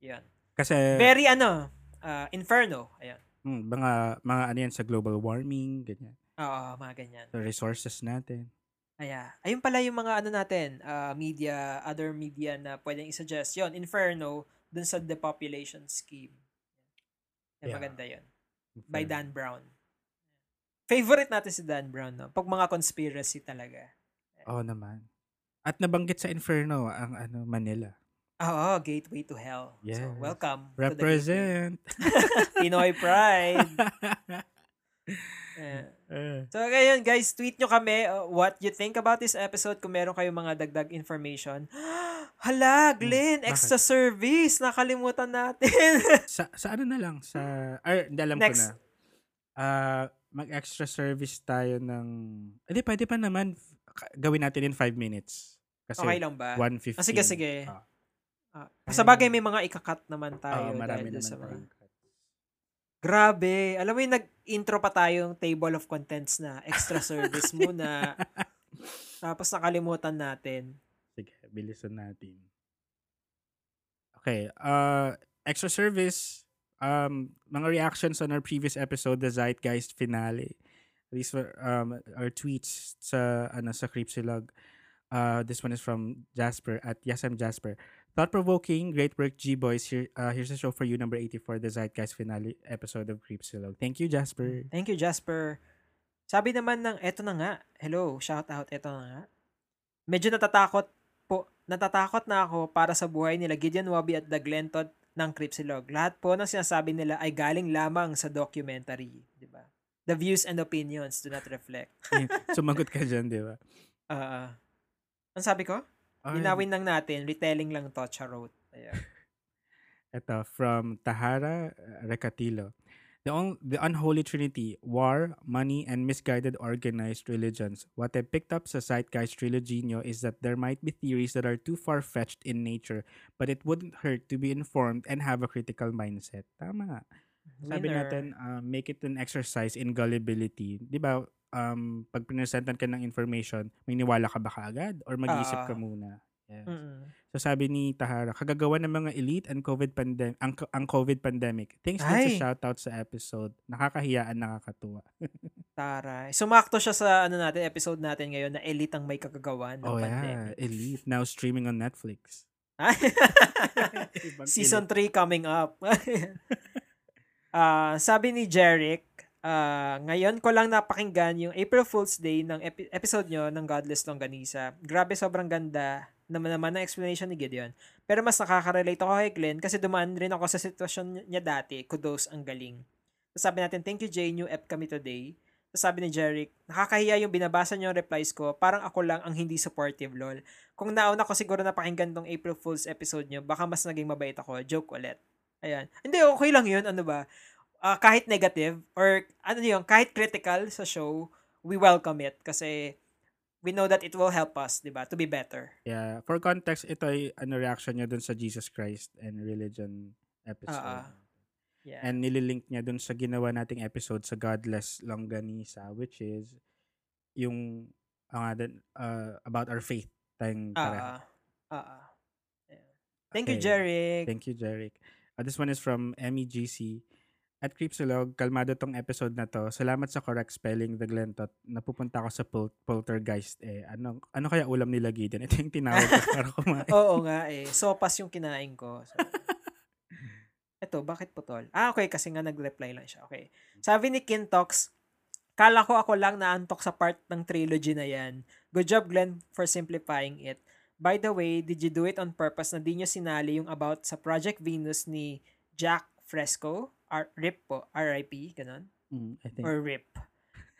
Yan. Kasi, Very ano, uh, inferno. Ayan. mm, mga, mga ano yan sa global warming, ganyan. Oo, mga ganyan. Sa resources natin. Aya. Ayun pala yung mga ano natin, uh, media, other media na pwedeng i-suggest. Yun, Inferno, dun sa depopulation scheme. Yan, Yeah. maganda yun. By Dan Brown. Favorite natin si Dan Brown, no? Pag mga conspiracy talaga. Oo naman. At nabanggit sa Inferno ang ano Manila. Oo, gateway to hell. So, Yes. welcome. to the Represent. Pinoy pride. Eh, So, ngayon guys, tweet nyo kami uh, what you think about this episode kung meron kayong mga dagdag information. Hala, Glenn, Hmm, bakit? extra service. Nakalimutan natin. sa, sa ano na lang? Sa, ay, alam Next. ko na. Ah, mag-extra service tayo ng, hindi, pwede pa naman gawin natin in 5 minutes. Kasi okay lang ba? 1.15. Ah, sige, sige. Ah. Ah, sa bagay, may mga ikakat naman tayo. Oo, marami naman sa mga... Grabe. Alam mo yung nag-intro pa tayong table of contents na extra service muna. Tapos nakalimutan natin. Sige, bilisan natin. Okay, uh, extra service, um, mga reactions on our previous episode, the Zeitgeist finale. These were um, our tweets sa, ano, sa Creepsilog. Uh, this one is from Jasper at Yes, I'm Jasper. Thought-provoking, great work, G-Boys. Here, uh, here's a show for you, number 84, the Zeitgeist finale episode of Creepsilog. Thank you, Jasper. Thank you, Jasper. Sabi naman ng, eto na nga. Hello, shout out, eto na nga. Medyo natatakot po, natatakot na ako para sa buhay nila Gideon Wabi at the Glenn Todd ng Cripsilog. Lahat po ng sinasabi nila ay galing lamang sa documentary, di ba? The views and opinions do not reflect. Sumagot ka dyan, di ba? Ah, ang sabi ko? Ay, Linawin lang natin, retelling lang to, charot. Ayan. Ito, from Tahara Recatilo. The, un- the unholy trinity, war, money, and misguided organized religions. What I picked up sa Zeitgeist Trilogy nyo is that there might be theories that are too far-fetched in nature, but it wouldn't hurt to be informed and have a critical mindset. Tama. Sabi Winner. natin, uh, make it an exercise in gullibility. Di ba, um, pag pinesentan ka ng information, may niwala ka ba kaagad? Or mag-iisip ka muna? Yes. Mm-mm. So sabi ni Tahara, kagagawa ng mga elite and COVID pandemic ang, ang COVID pandemic. Thanks din sa shoutout sa episode. Nakakahiyaan, nakakatuwa. Taray. Sumakto siya sa ano natin, episode natin ngayon na elite ang may kagagawa ng oh pandemic. yeah, elite now streaming on Netflix. Season 3 coming up. Ah, sabi ni Jeric, ah, ngayon ko lang napakinggan yung April Fool's Day ng epi- episode nyo ng Godless Longganisa. Grabe, sobrang ganda naman naman ng explanation ni Gideon. Pero mas nakaka-relate ako kay Glenn kasi dumaan rin ako sa sitwasyon niya dati. Kudos, ang galing. So sabi natin, thank you Jay, new ep kami today. So sabi ni Jeric, nakakahiya yung binabasa niyo yung replies ko, parang ako lang ang hindi supportive, lol. Kung nauna ko siguro napakinggan tong April Fool's episode nyo, baka mas naging mabait ako. Joke ulit. Ayan. Hindi, okay lang yun. Ano ba? Ah, kahit negative or ano yun, kahit critical sa show, we welcome it kasi we know that it will help us, di ba, to be better. Yeah, for context, ito ay ano reaction niya dun sa Jesus Christ and religion episode. Ah. Yeah. And nililink niya dun sa ginawa nating episode sa Godless Longganisa which is yung uh, about our faith tayong pareho. Ah, ah, ah. Yeah. Thank you, Okay. Jeric. Thank you, Jeric. Uh, this one is from MEGC. At Creepsilog, kalmado tong episode na to. Salamat sa correct spelling, The Glentot. Napupunta ako sa pol- poltergeist eh. Ano, ano kaya ulam nila Gideon? Ito yung tinawag ko para kumain. Oo nga eh. Sopas yung kinain ko. So, Eto, bakit putol? Ah, okay. Kasi nga nag-reply lang siya. Okay. Sabi ni Kintox, kala ko ako lang naantok sa part ng trilogy na yan. Good job, Glenn, for simplifying it. By the way, did you do it on purpose na di nyo sinali yung about sa Project Venus ni Jack Fresco? R- RIP po. R.I.P. Ganon? Mm, I think. Or RIP.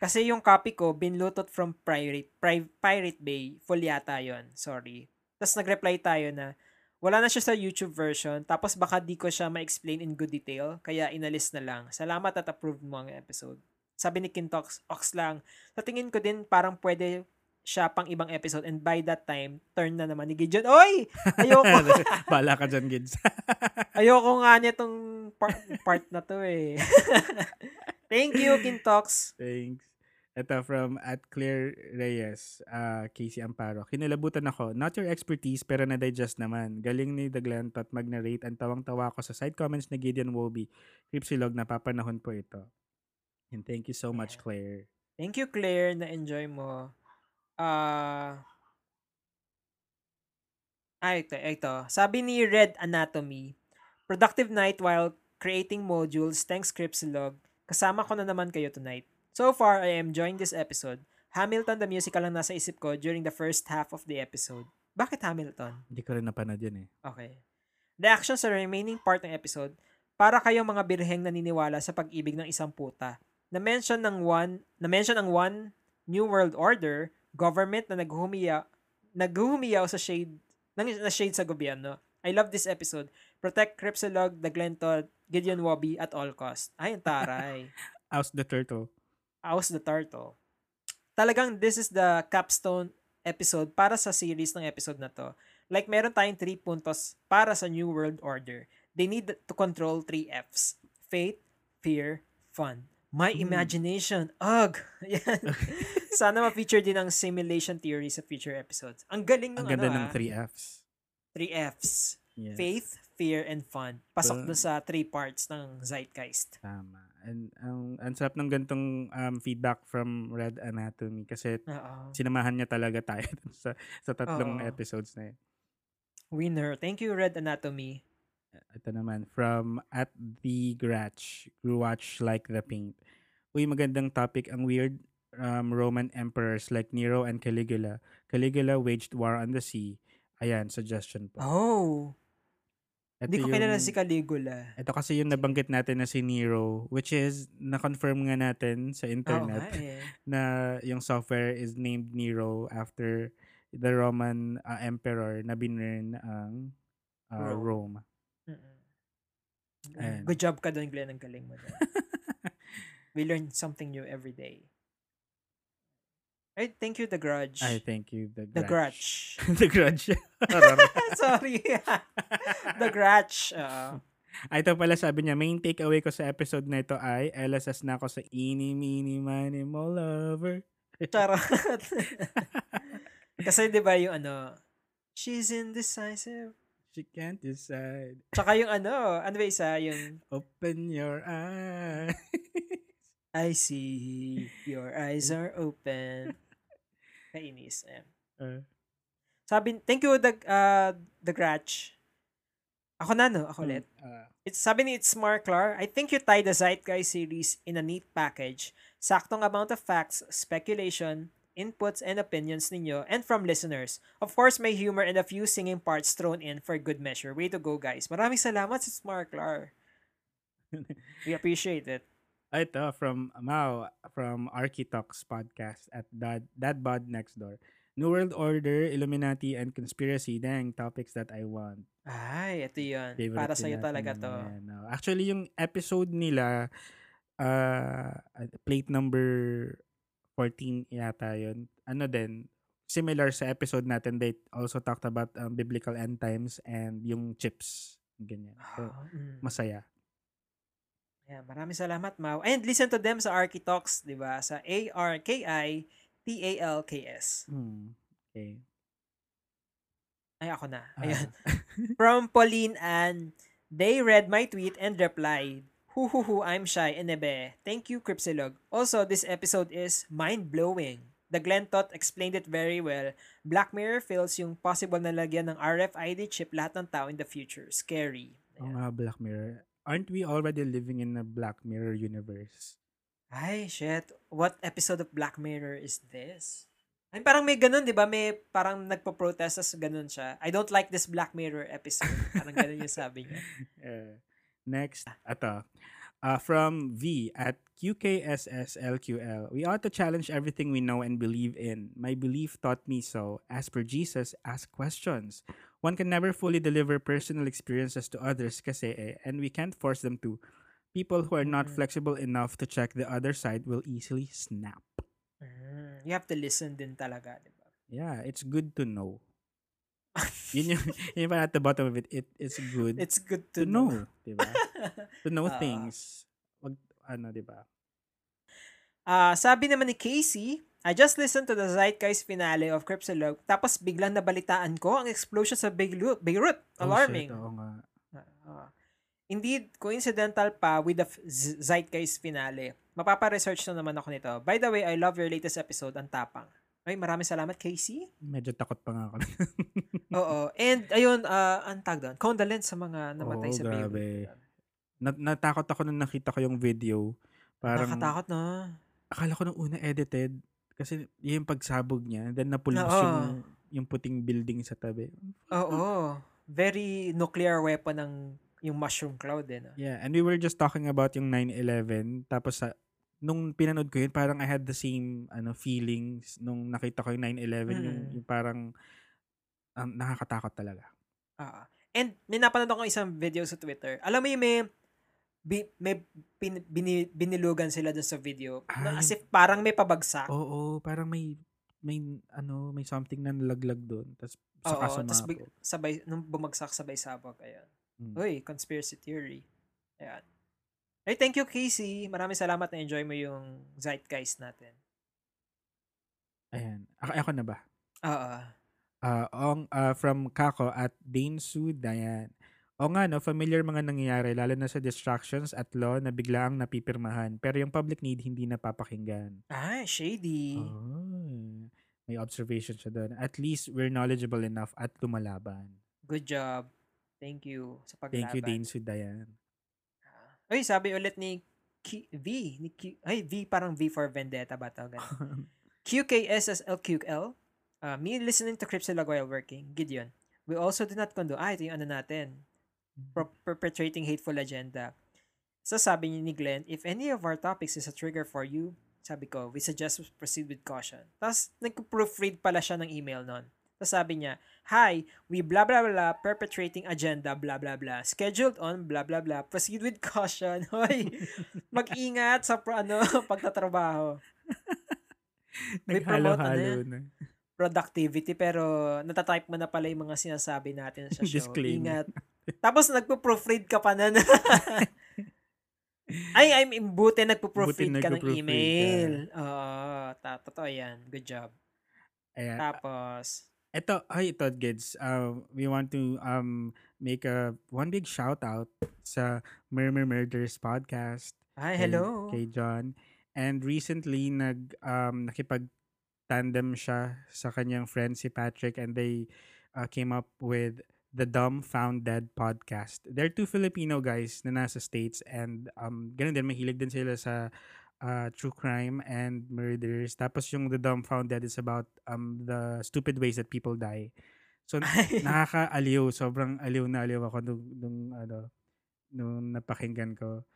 Kasi yung copy ko, binlutot from Pirate, Pri- Pirate Bay. Full yata yun. Sorry. Tapos nag-reply tayo na, wala na siya sa YouTube version, tapos baka di ko siya ma-explain in good detail, kaya inalis na lang. Salamat at approved mo ang episode. Sabi ni Kintox, Ox lang, sa tingin ko din parang pwede siya pang ibang episode and by that time, turn na naman ni Gideon. Oy! Ayoko! Bala ka dyan, Gids. Ayoko nga niya tong part, part na to eh. Thank you, Kintox. Thanks. Ito from at Claire Reyes, uh, Casey Amparo. Kinalabutan ako. Not your expertise, pero na-digest naman. Galing ni The Glentot mag-narrate. Ang tawang-tawa ko sa side comments ni Gideon Woby. Cripsilog, napapanahon po ito. And thank you so much, Claire. Thank you, Claire. Na-enjoy mo. Ah... ay, ito, ito. Sabi ni Red Anatomy, productive night while creating modules. Thanks, Cripsilog. Kasama ko na naman kayo tonight. So far, I am enjoying this episode. Hamilton the musical lang nasa isip ko during the first half of the episode. Bakit Hamilton? Hindi ko rin napanood yun eh. Okay. Reaction sa remaining part ng episode, para kayong mga birheng naniniwala sa pag-ibig ng isang puta. Na-mention ng one, na-mention ang one New World Order, government na naghuhumiya, naghuhumiyaw sa shade, ng, na shade sa gobyerno. I love this episode. Protect Cripsilog, The Glentod, Gideon Wobby at all cost. Ay, ang taray. House the Turtle. House the Turtle. Talagang this is the capstone episode para sa series ng episode na to. Like, meron tayong three puntos para sa New World Order. They need to control three Fs. Faith, fear, fun. My Hmm. imagination. Ugh! Yan. Sana ma-feature din ang simulation theory sa future episodes. Ang galing ng Ang ganda ano ng ah. 3Fs. Three Fs. Yeah. Faith, fear, and fun. Pasok dun sa three parts ng Zeitgeist. Tama. And ang ang sarap ng gantong um, feedback from Red Anatomy kasi Oo. sinamahan niya talaga tayo sa sa tatlong Oo. episodes na yun. Winner. Thank you, Red Anatomy. Ito naman, from at the Gratch, watch like the paint. Uy, magandang topic. Ang weird um, Roman emperors like Nero and Caligula. Caligula waged war on the sea. Ayan, suggestion po. Oh. Hindi ko kilala yung- si Caligula. Ito kasi yung nabanggit natin na si Nero, which is, na-confirm nga natin sa internet eh. na yung software is named Nero after the Roman uh, emperor na binurn ang uh, Rome. Rome. Mm-mm. Good job ka doon, Glenn. Ang galing mo. We learn something new every day. Right, thank you, The Grudge. I thank you, The The Grudge. Grudge. the Grudge. Sorry. the Grudge. Oo. Ay, ito pala sabi niya, main takeaway ko sa episode na ito ay LSS na ako sa ini, mini, mani, mo lover. Charot. Kasi 'di ba yung ano, she's indecisive. She can't decide. Tsaka yung ano, ano ba isa, yung Open your eyes. I see your eyes are open. Kainis. Ayan. Uh, Sabi, thank you, the, uh, the Gratch. Ako na, no? Ako ulit. uh, It's, sabi ni It's Marklar, I think you tie the Zeitgeist series in a neat package. Saktong amount of facts, speculation, inputs, and opinions ninyo, and from listeners. Of course, may humor and a few singing parts thrown in for good measure. Way to go, guys. Maraming salamat sa Marklar. We appreciate it. Ito, from Mao, from Architalks podcast at Dad, Dad Bod Next Door. New World Order, Illuminati, and Conspiracy. Dang, topics that I want. Ay, ito yun. Favorite Para sa'yo talaga to. yan, no? Actually, yung episode nila, uh, plate number 14 yata yun. Ano din, similar sa episode natin, they also talked about um, biblical end times and yung chips. Ganyan. So, Ah, mm. masaya. Yeah, maraming salamat, Mau. And listen to them sa Architalks, di ba? Sa A-R-K-I-T-A-L-K-S. Hmm. Okay. Ay, ako na. Ah. Ayan. From Pauline and they read my tweet and replied, Hu hu hu, I'm shy, enebe. Thank you, Cripsilog. Also, this episode is mind-blowing. The Glenn Tot explained it very well. Black Mirror feels yung possible na lagyan ng RFID chip lahat ng tao in the future. Scary. Ayan. nga, Black Mirror. Aren't we already living in a Black Mirror universe? Ay, shit. What episode of Black Mirror is this? Ay, parang may ganun, di ba? May parang nagpo-protest as ganun siya. I don't like this Black Mirror episode. Parang ganun yung sabi niya. Uh, next, ito. Uh, from V at QKSSLQL. We ought to challenge everything we know and believe in. My belief taught me so. As per Jesus, ask questions. One can never fully deliver personal experiences to others kasi eh, and we can't force them to. People who are not Mm. flexible enough to check the other side will easily snap. Mm, you have to listen din talaga, di ba? Yeah, it's good to know. yun yung, yun pa at the bottom of it, it it's good It's good to to, know, di ba? To know Ah. things. Wag, ano, di ba? Ah, sabi naman ni Casey, I just listened to the Zeitgeist finale of Cripsilog, tapos biglang nabalitaan ko ang explosion sa Beirut. Beirut. Alarming. Oh, shit, oo nga. Ah. Indeed, coincidental pa with the Zeitgeist finale. Mapapa-research na naman ako nito. By the way, I love your latest episode, ang tapang. Ay, maraming salamat, Casey. Medyo takot pa nga ako. Oo. And, ayun, uh, ang tag doon. Condolence sa mga namatay Oo, sa grabe. Beirut. Nat- natakot ako nung nakita ko yung video. Parang, Nakakatakot na. akala ko nung una edited. Kasi yung pagsabog niya. Then napulis Oo. yung, yung puting building sa tabi. Oo. Very nuclear weapon ng yung mushroom cloud eh. No? Yeah, and we were just talking about yung 9-11. Tapos sa, nung pinanood ko yun, parang I had the same ano feelings nung nakita ko yung 9-11. Yung, Mm. yung parang um, nakakatakot talaga. Ah. And may napanood ako isang video sa Twitter. Alam mo yung may bi, may pin, bini, binilugan sila dun sa video. Na, Ah, as if parang may pabagsak. Oo, parang may may ano, may something na nalaglag doon. Tapos Oo, saka tas big, sabay, nung bumagsak sabay sabog. Ayan. Mm. Uy, conspiracy theory. Ayan. Hey, thank you, Casey. Maraming salamat na enjoy mo yung Zeitgeist natin. Ayan. Ako, ako na ba? Oo. Ah, ong ah, from Kako at Dane Su Dayan. O nga no, familiar mga nangyayari lalo na sa distractions at law na biglaang napipirmahan pero yung public need hindi napapakinggan. Ah, shady. Oh, may observation siya doon. At least we're knowledgeable enough at lumalaban. Good job. Thank you sa paglaban. Thank you Dane Su Dayan. Uy, sabi ulit ni Q- V. Ni Q, ay, V parang V for Vendetta ba to? Ganun. QKSSLQL. Uh, me listening to Cripsilog while working. Gideon. We also do not condone. Ah, ito yung ano natin. Pro- perpetrating hateful agenda. So sabi ni Glenn, if any of our topics is a trigger for you, sabi ko, we suggest proceed with caution. Tapos nag-proofread pala siya ng email nun. Tapos sabi niya, Hi, we blah blah blah perpetrating agenda blah blah blah. Scheduled on blah blah blah. Proceed with caution. Hoy, mag-ingat sa ano, pagtatrabaho. Ano Naghalo-halo na. Productivity pero natatype mo na pala yung mga sinasabi natin sa show. Disclaimer. Ingat. Tapos nagpo-proofread ka pa na. ay, I mean, buti nagpo-proofread ka ng email. Oo, ta- totoo yan. Good job. Ayan. Tapos, Ito, ay, ito, Gids. Uh, we want to um make a one big shout out sa Murmur Murders podcast. ay, kay- hello. Kay John. And recently, nag, um, nakipag-tandem siya sa kanyang friend si Patrick and they uh, came up with the Dumb Found Dead podcast. They're two Filipino guys na nasa States and um, ganun din, mahilig din sila sa uh, true crime and murders. Tapos yung The Dumb Found Dead is about um, the stupid ways that people die. So, nakakaaliw. Sobrang aliw na aliw ako nung, nung, ano, nung napakinggan ko.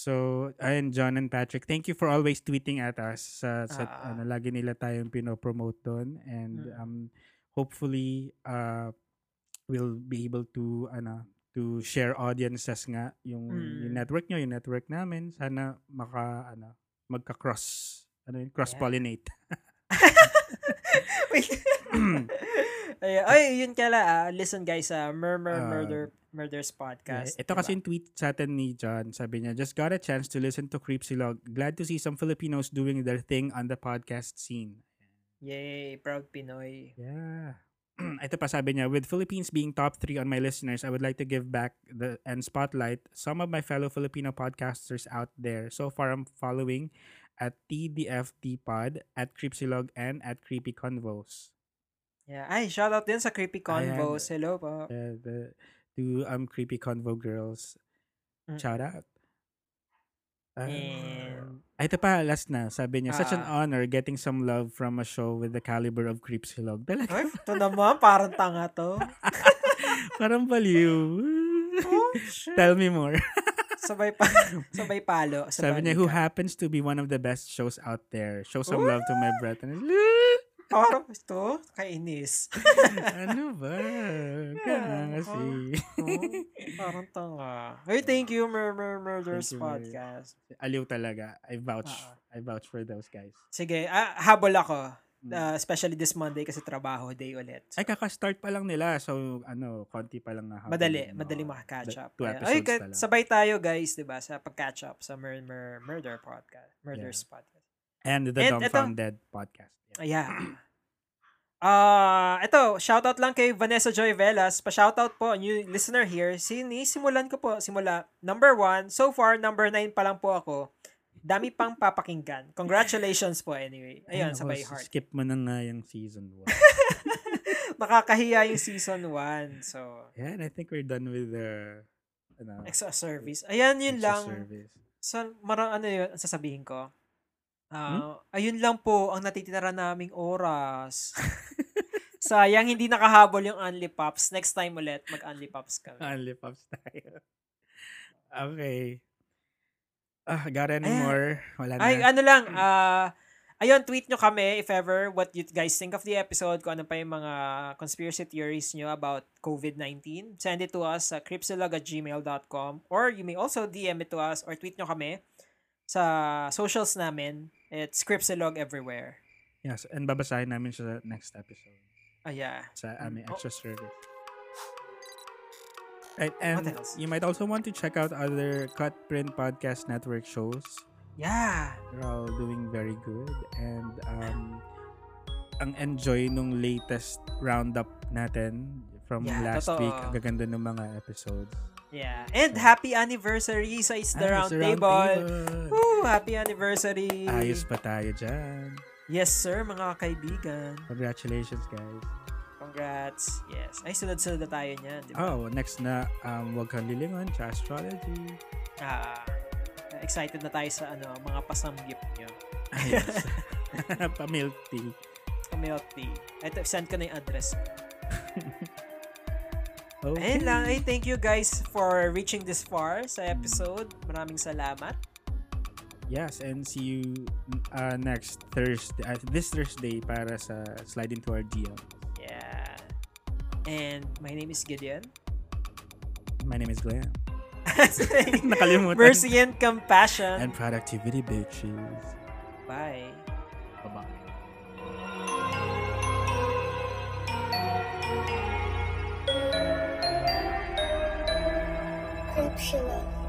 So, ayun, John and Patrick, thank you for always tweeting at us. Sa, sa Ah. ano, lagi nila tayong pinopromote doon. And Mm. um, hopefully, uh, we'll be able to, ano, to share audiences nga yung, yung Mm. network nyo, yung network namin. Sana maka, ano, magka-cross, ano yun, cross-pollinate. Wait. ay, ay, yun kala, ah, listen guys, ah, Murmur Ah, Murder Murders Yeah, podcast. ito kasi yung tweet sa atin ni John. Sabi niya, just got a chance to listen to Creepsilog. Glad to see some Filipinos doing their thing on the podcast scene. Yay, proud Pinoy. Yeah. Ito pa sabi niya, with Philippines being top three on my listeners, I would like to give back the and spotlight some of my fellow Filipino podcasters out there. So far, I'm following at TDFT Pod, at Creepsilog, and at Creepy Convos. Yeah. Ay, shout out din sa Creepy Ayan. Convos. Hello po. Uh, the two um, Creepy Convo girls. Mm. Shout out. Uh, And Ay, ito pa, last na. Sabi niya, such an Ah. honor getting some love from a show with the caliber of Creepsilog. Talaga, Ay, ito naman, parang tanga to. parang baliw. Oh, shit. Tell me more. Sabay pa, sabay palo. Sa Sabi niya, who happens to be one of the best shows out there. Show some Ooh. love to my brethren. Parang ito, kainis. ano ba? Kaya kasi. Oh, parang tanga. Hey, thank you, Murmur Murders Thank you, Mur- Podcast. Aliw talaga. I vouch. Ah. I vouch for those guys. Sige, ah, habol ako. Uh, especially this Monday kasi trabaho day ulit. Ay, kaka-start pa lang nila. So, ano, konti pa lang na. Madali, habulin, madali maka-catch up. Two episodes Ay, ka- lang. sabay tayo guys, 'di ba, sa pag-catch up sa Murmur Murder Podcast, Murders Podcast. And the And Dumbfounded podcast. Yeah. Yeah. Ah, ito, shoutout lang kay Vanessa Joy Velas. Pa-shoutout po, new listener here. Sinisimulan ko po, simula number one. So far, number nine pa lang po ako. Dami pang papakinggan. Congratulations po anyway. Ayun, Ay, sabay nako, heart. Skip mo na nga yung season 1. Nakakahiya yung season 1. So, yeah, and I think we're done with the ano, extra service. Ayan, yun extra lang. service. So, mara, ano yun, ang sasabihin ko? Hmm? Ah, Ayun lang po ang natitira naming oras. Sayang, hindi nakahabol yung Unli Pops. Next time ulit, mag-Unli Pops kami. Only pops tayo. okay. Ah, got any Ayan. more? Wala na. Ay, ano lang, ah, ayun, tweet nyo kami if ever what you guys think of the episode, kung ano pa yung mga conspiracy theories nyo about COVID-19. Send it to us sa cripsilog at gmail.com or you may also DM it to us or tweet nyo kami sa socials namin. It's cripsilog everywhere. yes, and babasahin namin siya sa next episode. Ah, yeah. Sa aming Oh. extra service. Right, and What else? you might also want to check out other Cut Print Podcast Network shows. Yeah. They're all doing very good. And um, ang enjoy nung latest roundup natin from Yeah, last totoo. week. Ang gaganda ng mga episodes. Yeah. And happy anniversary sa It's the Round Table. Table. Woo! Happy anniversary. Ayos pa tayo dyan. Yes, sir, mga kaibigan. Congratulations, guys. Congrats. Yes. Ay, sunod-sunod na tayo niyan, di ba? Oh, next na, um, Huwag Kang Lilingon, sa Astrology. Ah, excited na tayo sa ano, mga pasamgip nyo. Ayos. Pa-milk tea. Milk tea. Ito, send ko na yung address. Ayun lang. Ay, thank you guys for reaching this far sa episode. Maraming salamat. Yes, and see you uh, next Thursday, uh, this Thursday para sa Slide Into Our DM. Yeah. And my name is Gideon. My name is Glenn. Nakalimutan. Mercy and compassion. And productivity, bitches. Bye. Bye-bye. Cripsula.